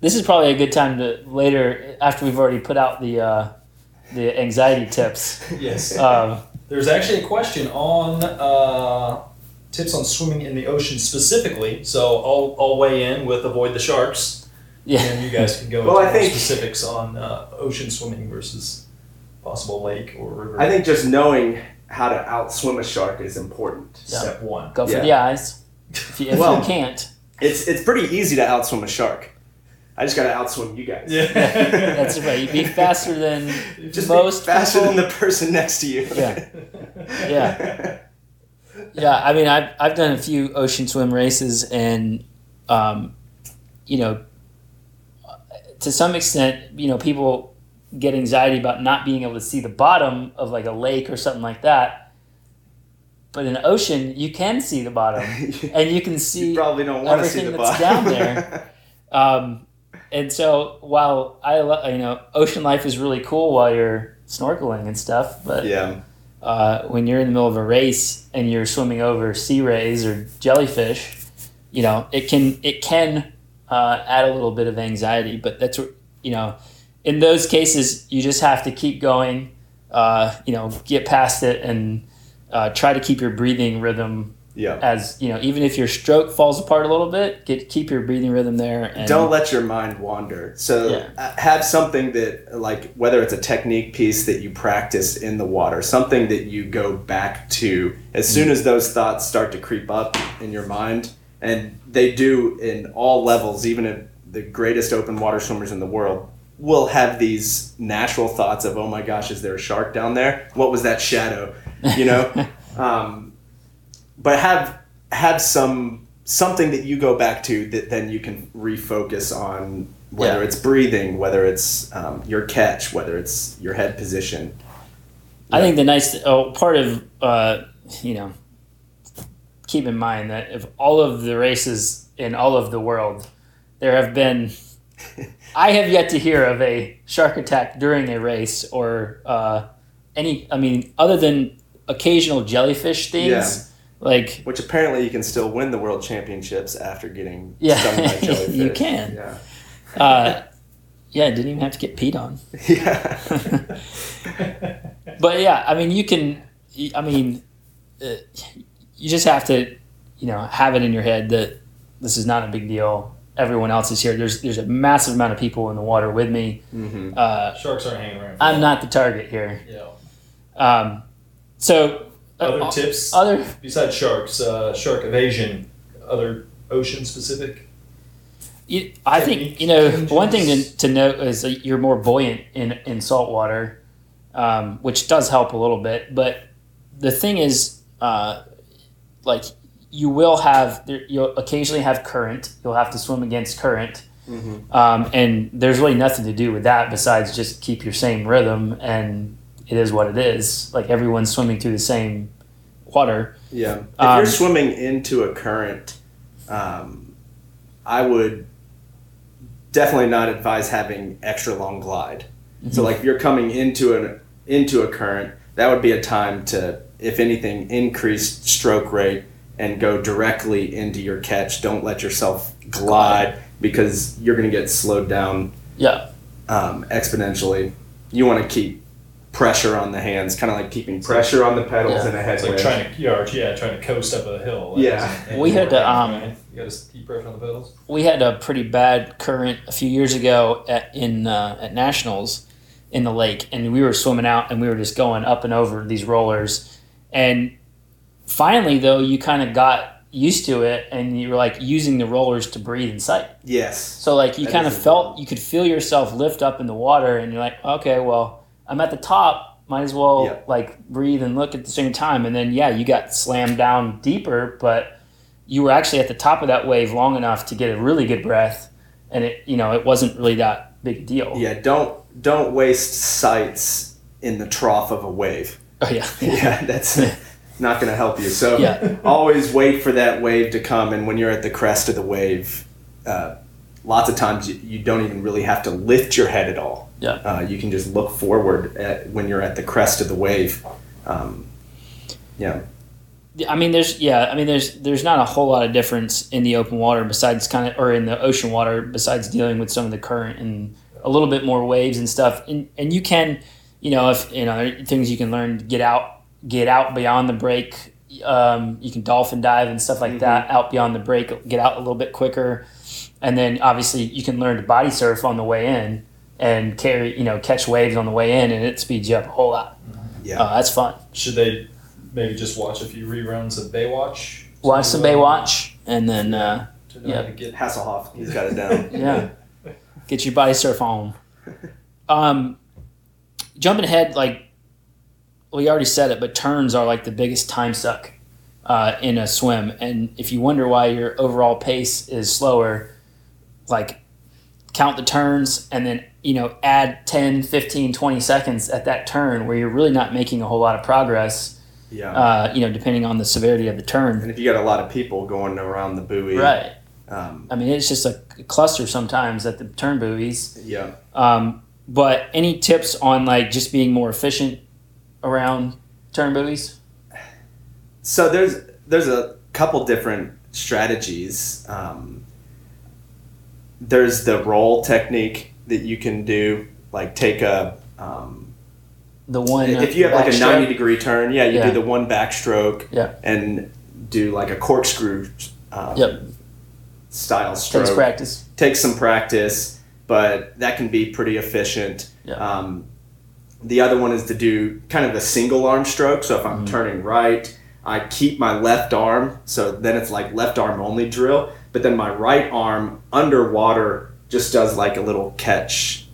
This is probably a good time to later, after we've already put out the uh, the anxiety tips. Yes. Um, There's actually a question on uh, tips on swimming in the ocean specifically. So I'll, I'll weigh in with avoid the sharks, yeah, and you guys can go Well, into I more think- specifics on uh, ocean swimming versus possible lake or river. I think just knowing how to outswim a shark is important. Yeah. step one. go for Yeah. the eyes. If you, if Well- you can't, It's it's pretty easy to outswim a shark. I just gotta outswim you guys. Yeah, that's right. You be faster than Just most be faster people. than the person next to you. Yeah. Yeah. Yeah, I mean, I've, I've done a few ocean swim races, and, um, you know, to some extent, you know, people get anxiety about not being able to see the bottom of like a lake or something like that. But in the ocean, you can see the bottom, and you can see you probably don't want to see everything the that's bottom. down there. Um, and so while I, lo- you know, ocean life is really cool while you're snorkeling and stuff, but yeah. uh, when you're in the middle of a race and you're swimming over sea rays or jellyfish, you know, it can it can uh, add a little bit of anxiety. But that's you know. In those cases, you just have to keep going. Uh, you know, get past it and uh, try to keep your breathing rhythm Yeah. as you know. Even if your stroke falls apart a little bit, get keep your breathing rhythm there. And Don't let your mind wander. So Yeah. uh, have something that, like, whether it's a technique piece that you practice in the water, something that you go back to as soon as those thoughts start to creep up in your mind, and they do in all levels, even if the greatest open water swimmers in the world will have these natural thoughts of, oh my gosh, is there a shark down there? What was that shadow? You know? um, but have have some something that you go back to that then you can refocus on whether Yeah. it's breathing whether it's um, your catch whether it's your head position I think the nice oh, part of uh, you know keep in mind that if all of the races in all of the world, there have been. I have yet to hear of a shark attack during a race or uh, any. I mean, other than occasional jellyfish things, Yeah. Like which apparently you can still win the world championships after getting Yeah. stung by jellyfish You can. yeah uh, yeah, didn't even have to get peed on. yeah but yeah, I mean, you can. I mean, uh, you just have to, you know, have it in your head that this is not a big deal. Everyone else is here. There's there's a massive amount of people in the water with me. hmm Uh, Sharks aren't hanging around. I'm not the target here. Yeah. Um, so Other uh, tips other besides sharks, uh, shark evasion, other ocean specific. You, I think you know one thing to, to note is that you're more buoyant in in salt water, um, which does help a little bit. But the thing is, uh, like you will have you'll occasionally have current. You'll have to swim against current, hmm um, and there's really nothing to do with that besides just keep your same rhythm. And it is what it is. Like everyone's swimming through the same water. Yeah. If Um, you're swimming into a current, um, I would definitely not advise having extra long glide. So like if you're coming into an into a current, that would be a time to, if anything, increase stroke rate and go directly into your catch. Don't let yourself glide because you're going to get slowed down Yeah, um, exponentially. You want to keep pressure on the hands, kind of like keeping pressure on the pedals Yeah. in a It's headwind. like trying to, yeah, yeah, trying to coast up a hill. That Yeah. doesn't- We had to, um, right? You got to keep pressure on the pedals. we had a pretty bad current a few years ago at in uh, at nationals in the lake, and we were swimming out, and we were just going up and over these rollers, and finally though you kind of got used to it, and you were like using the rollers to breathe in sight. yes. So like you That kind of felt you could feel yourself lift up in the water, and you're like, okay, well I'm at the top. Might as well Yeah. like breathe and look at the same time, and then yeah, you got slammed down deeper, but you were actually at the top of that wave long enough to get a really good breath, and it you know it wasn't really that big a deal. Yeah, don't don't waste sights in the trough of a wave. Oh yeah. Yeah, that's not going to help you. So Yeah. always wait for that wave to come, and when you're at the crest of the wave, uh, lots of times you, you don't even really have to lift your head at all. Yeah. Uh, you can just look forward at, when you're at the crest of the wave. Um, yeah. I mean, there's yeah. I mean, there's there's not a whole lot of difference in the open water besides kind of or in the ocean water besides dealing with some of the current and a little bit more waves and stuff. And and you can, you know, if you know things you can learn get out get out beyond the break. Um, you can dolphin dive and stuff like Mhm. that out beyond the break, get out a little bit quicker, and then obviously you can learn to body surf on the way in and carry you know catch waves on the way in, and it speeds you up a whole lot. Yeah. Uh, that's fun. Should they maybe just watch a few reruns of Baywatch? Watch some Baywatch, and then. Uh, To know Yeah. how to get Hasselhoff, he's got it down. Yeah. Get your body surf on. Um, jumping ahead, like we already said it, but turns are like the biggest time suck uh, in a swim. And if you wonder why your overall pace is slower, like count the turns and then, you know, add 10, 15, 20 seconds at that turn where you're really not making a whole lot of progress, Yeah. uh, you know, depending on the severity of the turn. and if you got a lot of people going around the buoy, Right. Um, I mean, it's just a cluster sometimes at the turn buoys. yeah. Um, but any tips on like just being more efficient around turn buoys? So there's there's a couple different strategies. Um, there's the roll technique that you can do, like take a um, The one if you have like a ninety degree turn, yeah, you Yeah. do the one backstroke, Yeah. and do like a corkscrew um, Yep. style stroke. takes practice. takes some practice, but that can be pretty efficient. Um, the other one is to do kind of a single arm stroke. So if I'm Mm-hmm. turning right, I keep my left arm. So then it's like left arm only drill. But then my right arm underwater just does like a little catch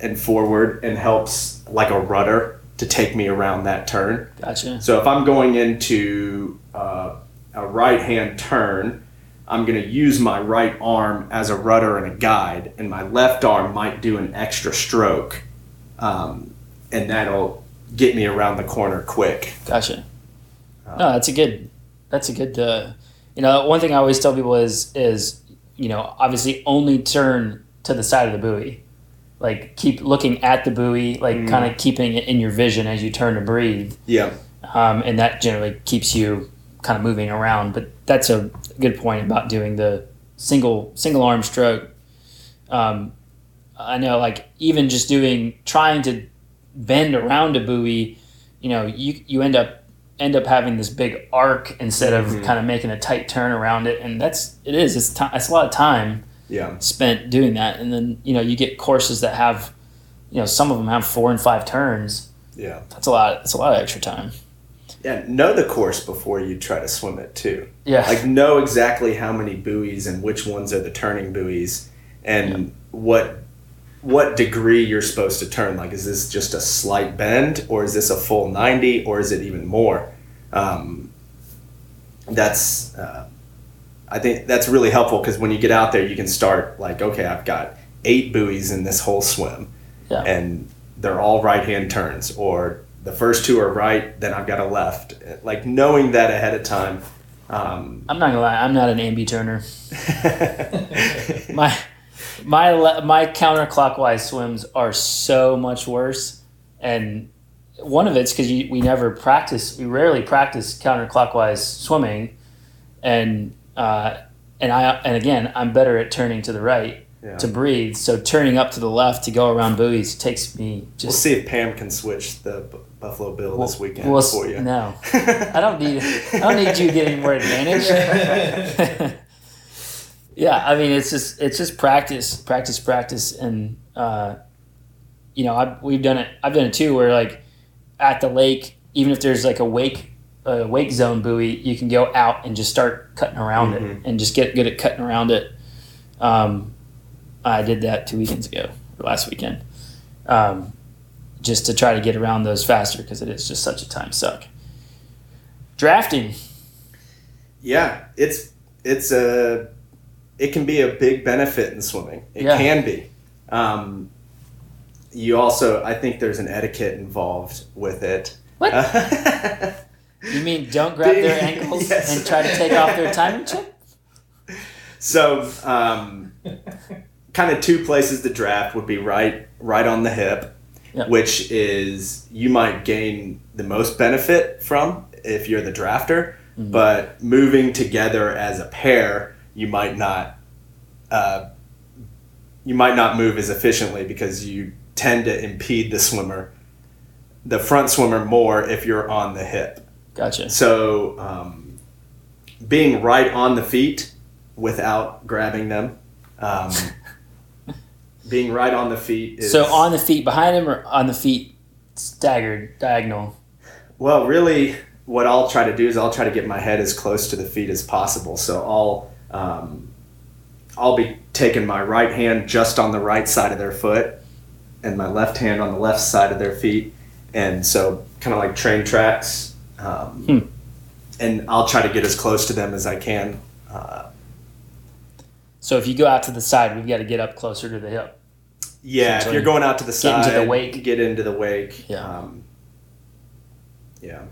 and forward and helps like a rudder to take me around that turn. Gotcha. So if I'm going into uh, a right hand turn, I'm going to use my right arm as a rudder and a guide, and my left arm might do an extra stroke, um, and that'll get me around the corner quick. Gotcha. Uh, No, that's a good. That's a good. Uh, you know, one thing I always tell people is is you know obviously only turn to the side of the buoy, like keep looking at the buoy, like Mm. kind of keeping it in your vision as you turn to breathe, Yeah, um, and that generally keeps you kind of moving around. But that's a good point about doing the single single arm stroke. Um, I know, like even just doing trying to bend around a buoy, you know, you you end up end up having this big arc instead of Mhm. kind of making a tight turn around it, and that's it is it's it's a lot of time yeah, spent doing that, and then you know you get courses that have, you know, some of them have four and five turns. yeah, That's a lot. That's a lot of extra time. yeah. Know the course before you try to swim it too. Yeah. Like know exactly how many buoys and which ones are the turning buoys, and what what degree you're supposed to turn. Like, is this just a slight bend, or is this a full ninety, or is it even more? Um, that's uh, I think that's really helpful because when you get out there, you can start like, okay, I've got eight buoys in this whole swim, Yeah. and they're all right hand turns, or the first two are right, then I've got a left. Like knowing that ahead of time. Um, I'm not gonna lie. I'm not an ambi turner. my my le- my counterclockwise swims are so much worse, and one of it's because we never practice. We rarely practice counterclockwise swimming, and uh, and I and again I'm better at turning to the right Yeah. to breathe. So turning up to the left to go around buoys takes me We'll just. see if Pam can switch the B- Buffalo Bill this We'll- weekend we'll- for you. No, I don't need. I don't need you getting more advantage. yeah, I mean it's just it's just practice, practice, practice, and uh, you know I, we've done it. I've done it too, where like at the lake, even if there's like a wake a wake zone buoy, you can go out and just start cutting around it Mhm. and just get good at cutting around it. Um, I did that two weekends ago, or last weekend, um, just to try to get around those faster because it is just such a time suck. Drafting, Yeah, it's it's a it can be a big benefit in swimming. It Yeah. can be. Um, you also, I think there's an etiquette involved with it. What? you mean don't grab their ankles Yes. and try to take off their timing chip? so, um, kind of two places to draft would be right right on the hip, Yep. which is you might gain the most benefit from if you're the drafter, Mhm. but moving together as a pair, you might not. Uh, you might not move as efficiently because you tend to impede the swimmer, the front swimmer, more if you're on the hip. Gotcha. So, um, being right on the feet without grabbing them, um, being right on the feet is So on the feet behind him or on the feet staggered diagonal. Well, really, what I'll try to do is I'll try to get my head as close to the feet as possible. So I'll um, I'll be taking my right hand just on the right side of their foot, and my left hand on the left side of their feet, and so kind of like train tracks. Um, Hmm. And I'll try to get as close to them as I can. Uh, So if you go out to the side, we've got to get up closer to the hip. yeah, if you're going out to the get side, into the wake. get into the wake. Yeah. Um, yeah.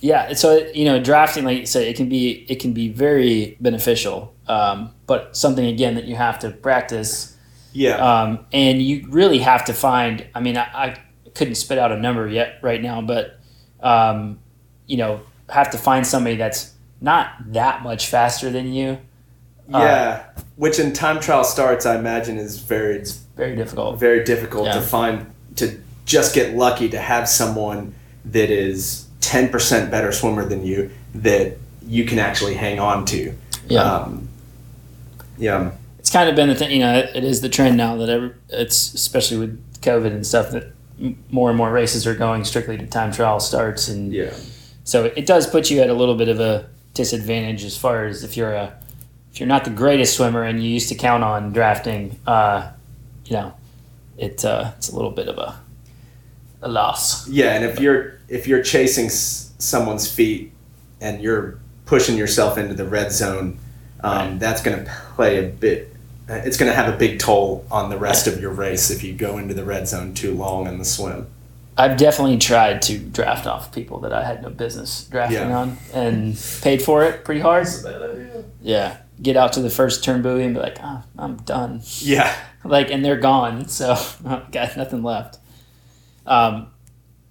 Yeah, so you know, drafting, like you said, it can be it can be very beneficial, um, but something again that you have to practice, Yeah. um, and you really have to find. I mean, I, I couldn't spit out a number yet right now, but um, you know, have to find somebody that's not that much faster than you. Uh, Yeah, which in time trial starts, I imagine, is very Very difficult. very difficult Yeah. to find to just get lucky to have someone that is ten percent better swimmer than you that you can actually hang on to. Yeah. Um, yeah. it's kind of been the thing. You know, it, it is the trend now that every, it's especially with COVID and stuff that more and more races are going strictly to time trial starts, and Yeah. so it does put you at a little bit of a disadvantage as far as if you're a if you're not the greatest swimmer and you used to count on drafting. Uh, you know, it uh, it's a little bit of a a loss. Yeah, and if you're if you're chasing s- someone's feet and you're pushing yourself into the red zone, um, Right. that's going to play a bit. It's going to have a big toll on the rest of your race if you go into the red zone too long in the swim. I've definitely tried to draft off people that I had no business drafting Yeah. on and paid for it pretty hard. Yeah, get out to the first turn buoy and be like, oh, I'm done. Yeah, like and they're gone so I've got nothing left um,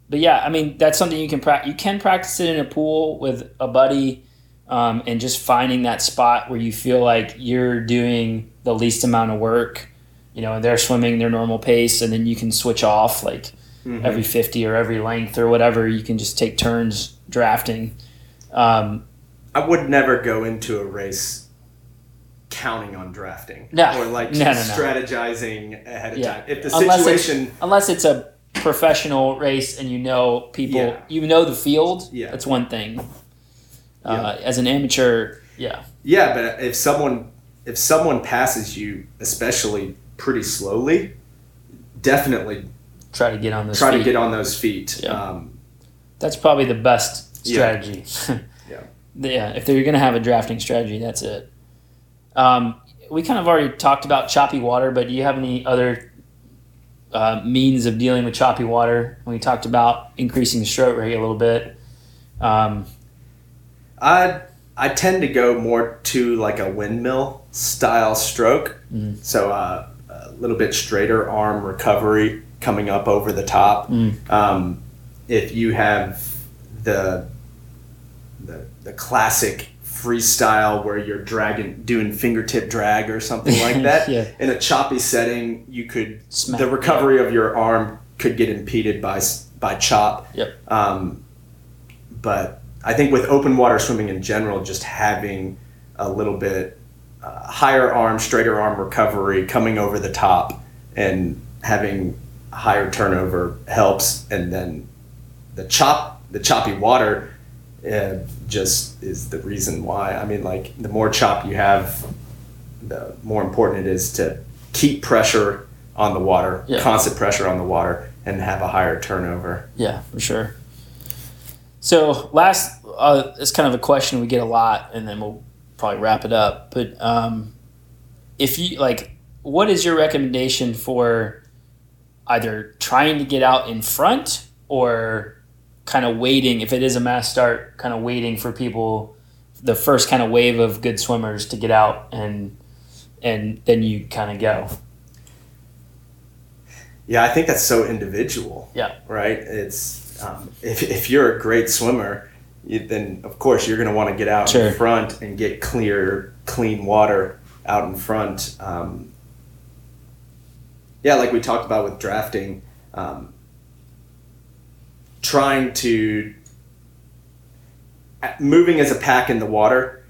but yeah i mean that's something you can practice you can practice it in a pool with a buddy um, and just finding that spot where you feel like you're doing the least amount of work you know and they're swimming their normal pace and then you can switch off like Mhm. every 50 or every length or whatever you can just take turns drafting um, I would never go into a race counting on drafting No. or like No, no, strategizing ahead of Yeah. time. If the Unless it's- situation, unless it's a professional race and you know people, Yeah. you know the field. Yeah. that's one thing. Uh, as an amateur, yeah, yeah, but if someone if someone passes you, especially pretty slowly, definitely try to get on those. try to get on those feet. Yeah. Um, That's probably the best strategy. Yeah. yeah. If they're going to have a drafting strategy, that's it. Um, we kind of already talked about choppy water, but do you have any other uh, means of dealing with choppy water? We talked about increasing the stroke rate a little bit. Um, I I tend to go more to like a windmill style stroke. Mhm. So uh, a little bit straighter arm recovery coming up over the top. Mm. Um, if you have the, the the classic freestyle where you're dragging doing fingertip drag or something like that Yeah. in a choppy setting, you could Smack. the recovery of your arm could get impeded by by chop. Yep. Um, but I think with open water swimming in general, just having a little bit uh, higher arm, straighter arm recovery coming over the top and having higher turnover helps. And then the chop, the choppy water, uh, just is the reason why. I mean, like the more chop you have, the more important it is to keep pressure on the water, Yeah. constant pressure on the water, and have a higher turnover. Yeah, for sure. So last, uh, it's kind of a question we get a lot, and then we'll probably wrap it up. But um, if you like, what is your recommendation for either trying to get out in front or kind of waiting? If it is a mass start, kind of waiting for people, the first kind of wave of good swimmers to get out, and and then you kind of go. Yeah, I think that's so individual. Yeah. Right. It's um, if if you're a great swimmer, you, then of course you're going to want to get out Sure. in front and get clear, clean water out in front. Um, yeah, like we talked about with drafting, um, trying to moving as a pack in the water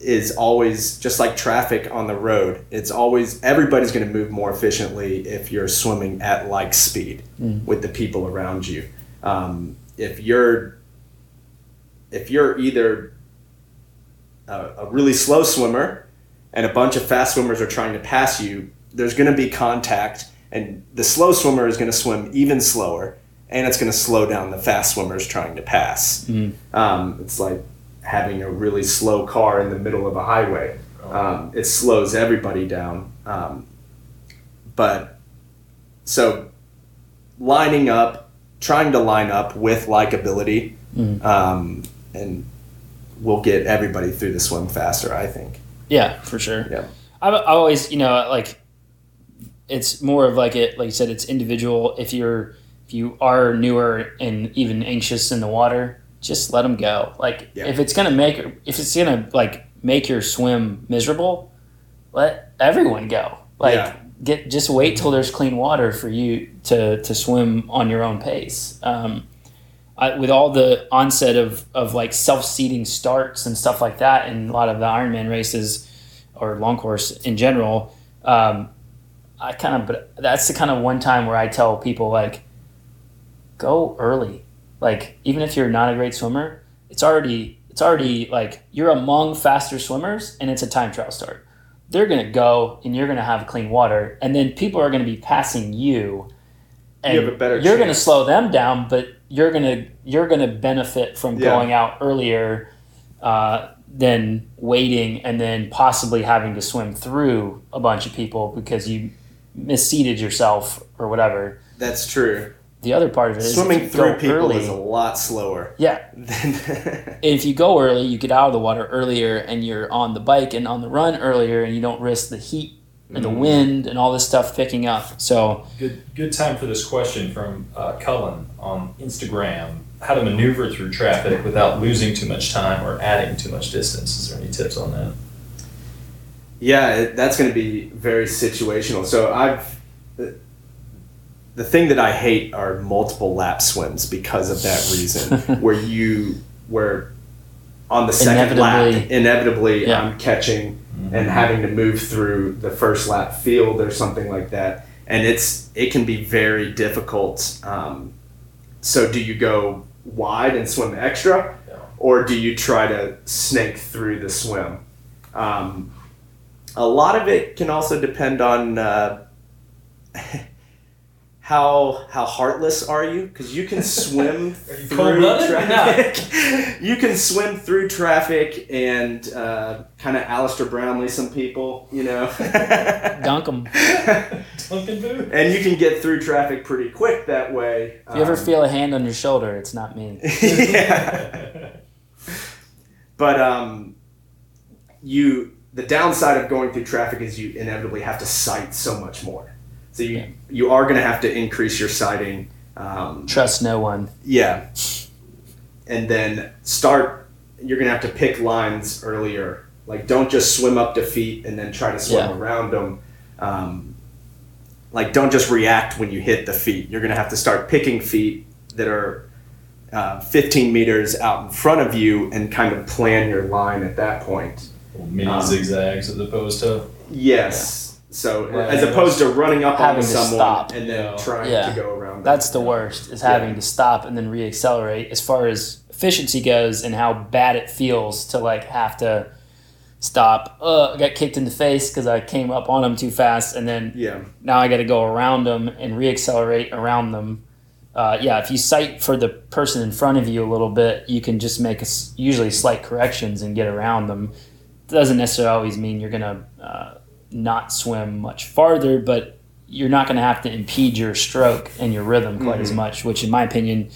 is always just like traffic on the road. It's always everybody's going to move more efficiently if you're swimming at like speed Mm. with the people around you. Um, if you're if you're either a, a really slow swimmer and a bunch of fast swimmers are trying to pass you, there's going to be contact, and the slow swimmer is going to swim even slower, and it's going to slow down the fast swimmers trying to pass. Mm. Um, it's like having a really slow car in the middle of a highway. Um, it slows everybody down. Um, but so lining up, trying to line up with likability, Mhm. um, and we'll get everybody through the swim faster. I think. Yeah, for sure. Yeah. I've, I've always, you know, like it's more of like it, like you said, it's individual. If you're, if you are newer and even anxious in the water, just let them go. Like Yeah. if it's gonna make, if it's gonna like make your swim miserable, let everyone go. Like Yeah. get just wait till there's clean water for you to to swim on your own pace. Um, I, with all the onset of, of like self-seating starts and stuff like that in a lot of the Ironman races or long course in general, um, I kind of but that's the kind of one time where I tell people like, go early. Like even if you're not a great swimmer, it's already it's already like you're among faster swimmers and it's a time trial start. They're gonna go and you're gonna have clean water, and then people are gonna be passing you. And You have a better You're gonna slow them down, but you're gonna you're gonna benefit from Yeah. going out earlier uh, than waiting and then possibly having to swim through a bunch of people because you misseated yourself or whatever. That's true. The other part of it is if Swimming you through go people early, is a lot slower yeah. than. If you go early, you get out of the water earlier, and you're on the bike and on the run earlier, and you don't risk the heat and the Mm-hmm. wind and all this stuff picking up. So Good, good time for this question from uh, Cullen on Instagram. How to maneuver through traffic without losing too much time or adding too much distance? Is there any tips on that? Yeah, that's going to be very situational. So I've the, the thing that I hate are multiple lap swims because of that reason, where you where on the second lap Inevitably. inevitably Yeah. I'm catching and having to move through the first lap field or something like that, and it's it can be very difficult. Um, so do you go wide and swim extra, Yeah. or do you try to snake through the swim? Um, a lot of it can also depend on uh, how how heartless are you because you can swim you through traffic. you can swim through traffic and uh, kind of Alistair Brownlee some people, you know. dunk them. And you can get through traffic pretty quick that way. If you ever Um, feel a hand on your shoulder, it's not me. yeah. But um, you the downside of going through traffic is you inevitably have to sight so much more. So you Yeah. you are going to have to increase your sighting. Um, Trust no one. yeah, and then start. You're going to have to pick lines earlier. Like don't just swim up to feet and then try to swim Yeah. around them. Um, like don't just react when you hit the feet. You're going to have to start picking feet that are uh, 15 meters out in front of you and kind of plan your line at that point. Mini Um, zigzags as opposed to. Yes. So Right. as opposed to running up Having onto to someone stop. and then Yeah. trying Yeah. to go around. them. That's the worst is having Yeah. to stop and then reaccelerate as far as efficiency goes and how bad it feels to like have to stop. Uh, I got kicked in the face because I came up on them too fast and then Yeah. now I got to go around them and reaccelerate around them. Uh, yeah, if you sight for the person in front of you a little bit, you can just make a s usually slight corrections and get around them. Doesn't necessarily always mean you're gonna uh, not swim much farther, but you're not gonna have to impede your stroke and your rhythm quite as Mhm. much, which in my opinion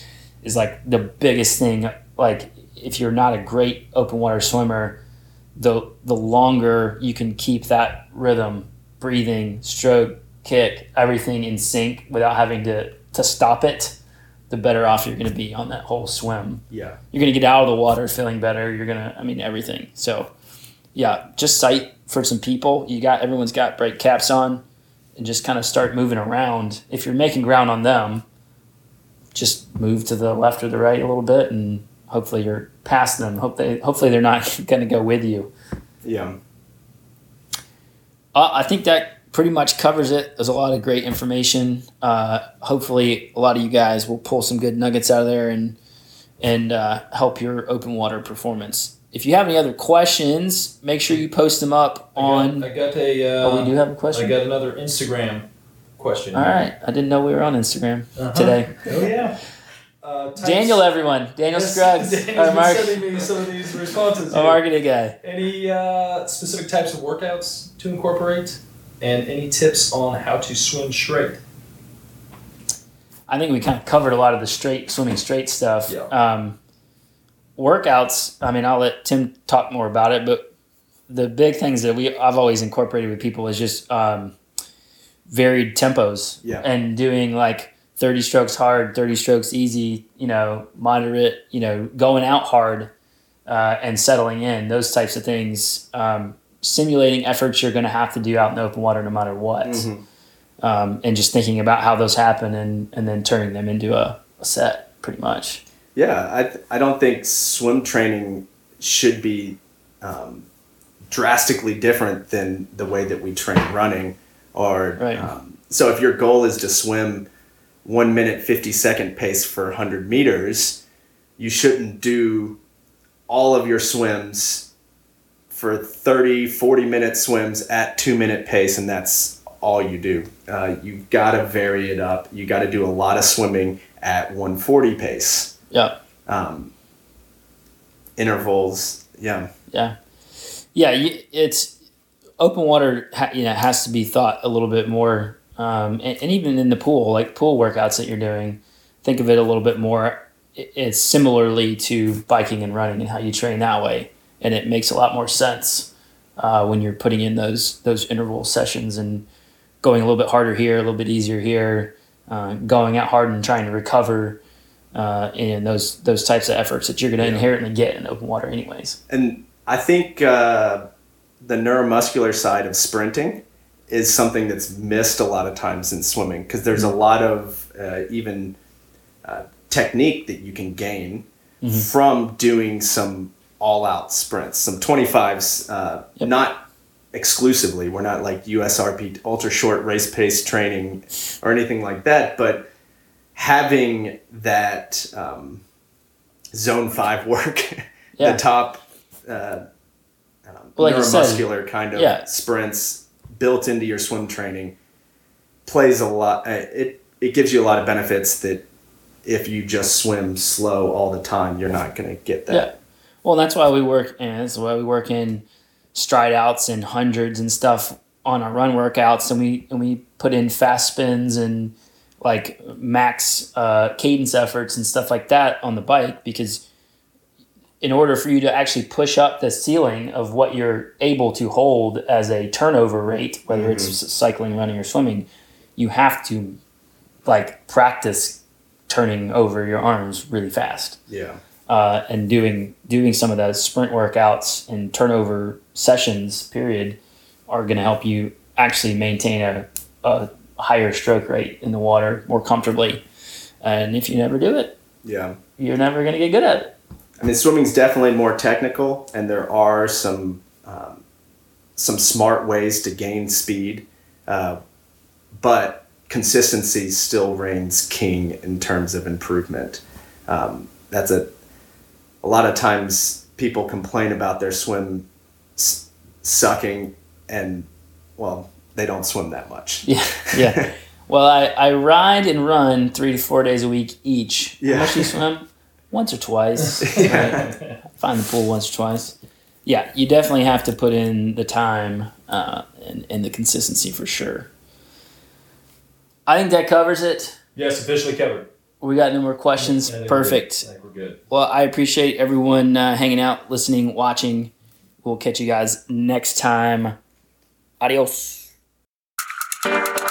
is like the biggest thing. Like if you're not a great open water swimmer, the the longer you can keep that rhythm, breathing, stroke kick, everything in sync without having to to stop it, the better off you're going to be on that whole swim. Yeah. You're going to get out of the water feeling better. You're going to, I mean, everything. So, yeah, just sight for some people. You got everyone's got brake caps on, and just kind of start moving around. If you're making ground on them, just move to the left or the right a little bit, and hopefully you're past them. Hope they, hopefully they're not going to go with you. Yeah. Uh, I think that pretty much covers it. There's a lot of great information. Uh, hopefully, a lot of you guys will pull some good nuggets out of there and and uh, help your open water performance. If you have any other questions, make sure you post them up on. I got, I got a. Uh, oh, we do have a question. I got another Instagram question. All right, I didn't know we were on Instagram Uh-huh. today. Oh yeah. Uh, Daniel, everyone, Daniel Yes, Scruggs, Daniel's mark, sending me some of these responses. here. marketing guy. Any uh, specific types of workouts to incorporate, and any tips on how to swim straight? I think we kind of covered a lot of the straight swimming straight stuff. Yeah. Um, workouts. I mean, I'll let Tim talk more about it, but the big things that we I've always incorporated with people is just um, varied tempos. Yeah. And doing like thirty strokes hard, thirty strokes easy. You know, moderate. You know, going out hard uh, and settling in. Those types of things. Um, simulating efforts you're going to have to do out in the open water no matter what Mhm. um, and just thinking about how those happen and, and then turning them into a, a set pretty much. Yeah, I, I don't think swim training should be um, drastically different than the way that we train running. Or Right. um, so, if your goal is to swim one minute fifty second pace for hundred meters, you shouldn't do all of your swims for 30, 40 minute swims at two minute pace, and that's all you do. Uh, you've got to vary it up. You got to do a lot of swimming at 140 pace Yeah. um, intervals. Yeah, Yeah. Yeah. It's open water, you know, has to be thought a little bit more. Um, and, and even in the pool, like pool workouts that you're doing, think of it a little bit more. It's similarly to biking and running and how you train that way. And it makes a lot more sense uh, when you're putting in those those interval sessions and going a little bit harder here, a little bit easier here, uh, going out hard and trying to recover uh, in those those types of efforts that you're going to Yeah. inherently get in open water, anyways. and I think uh, the neuromuscular side of sprinting is something that's missed a lot of times in swimming because there's a lot of uh, even uh, technique that you can gain Mhm. from doing some all-out sprints, some 25s, uh, Yep. not exclusively. We're not like USRP ultra short race pace training or anything like that, but having that um, zone five work, Yeah. the top uh, um, Well, like you said, neuromuscular kind of yeah. sprints built into your swim training plays a lot. Uh, it it gives you a lot of benefits that if you just swim slow all the time, you're not going to get that. Yeah. Well, that's why we work, and that's why we work in stride outs and hundreds and stuff on our run workouts, and we and we put in fast spins and like max uh, cadence efforts and stuff like that on the bike because in order for you to actually push up the ceiling of what you're able to hold as a turnover rate, whether it's cycling, running, or swimming, you have to like practice turning over your arms really fast Yeah. uh, and doing doing some of those sprint workouts and turnover sessions period are going to help you actually maintain a, a higher stroke rate in the water more comfortably and if you never do it Yeah. you're never going to get good at it I mean, swimming's definitely more technical, and there are some um, some smart ways to gain speed, uh, but consistency still reigns king in terms of improvement. Um, that's a a lot of times people complain about their swim s- sucking, and well, they don't swim that much. yeah yeah well I, I ride and run three to four days a week each Yeah. how much do you swim once or twice right? find the pool once or twice. Yeah, you definitely have to put in the time uh, and, and the consistency for sure. I think that covers it. yes, officially covered. We got no more questions. I think we're Perfect. I think we're good. Well, I appreciate everyone uh, hanging out, listening, watching. We'll catch you guys next time. Adios. Thank you.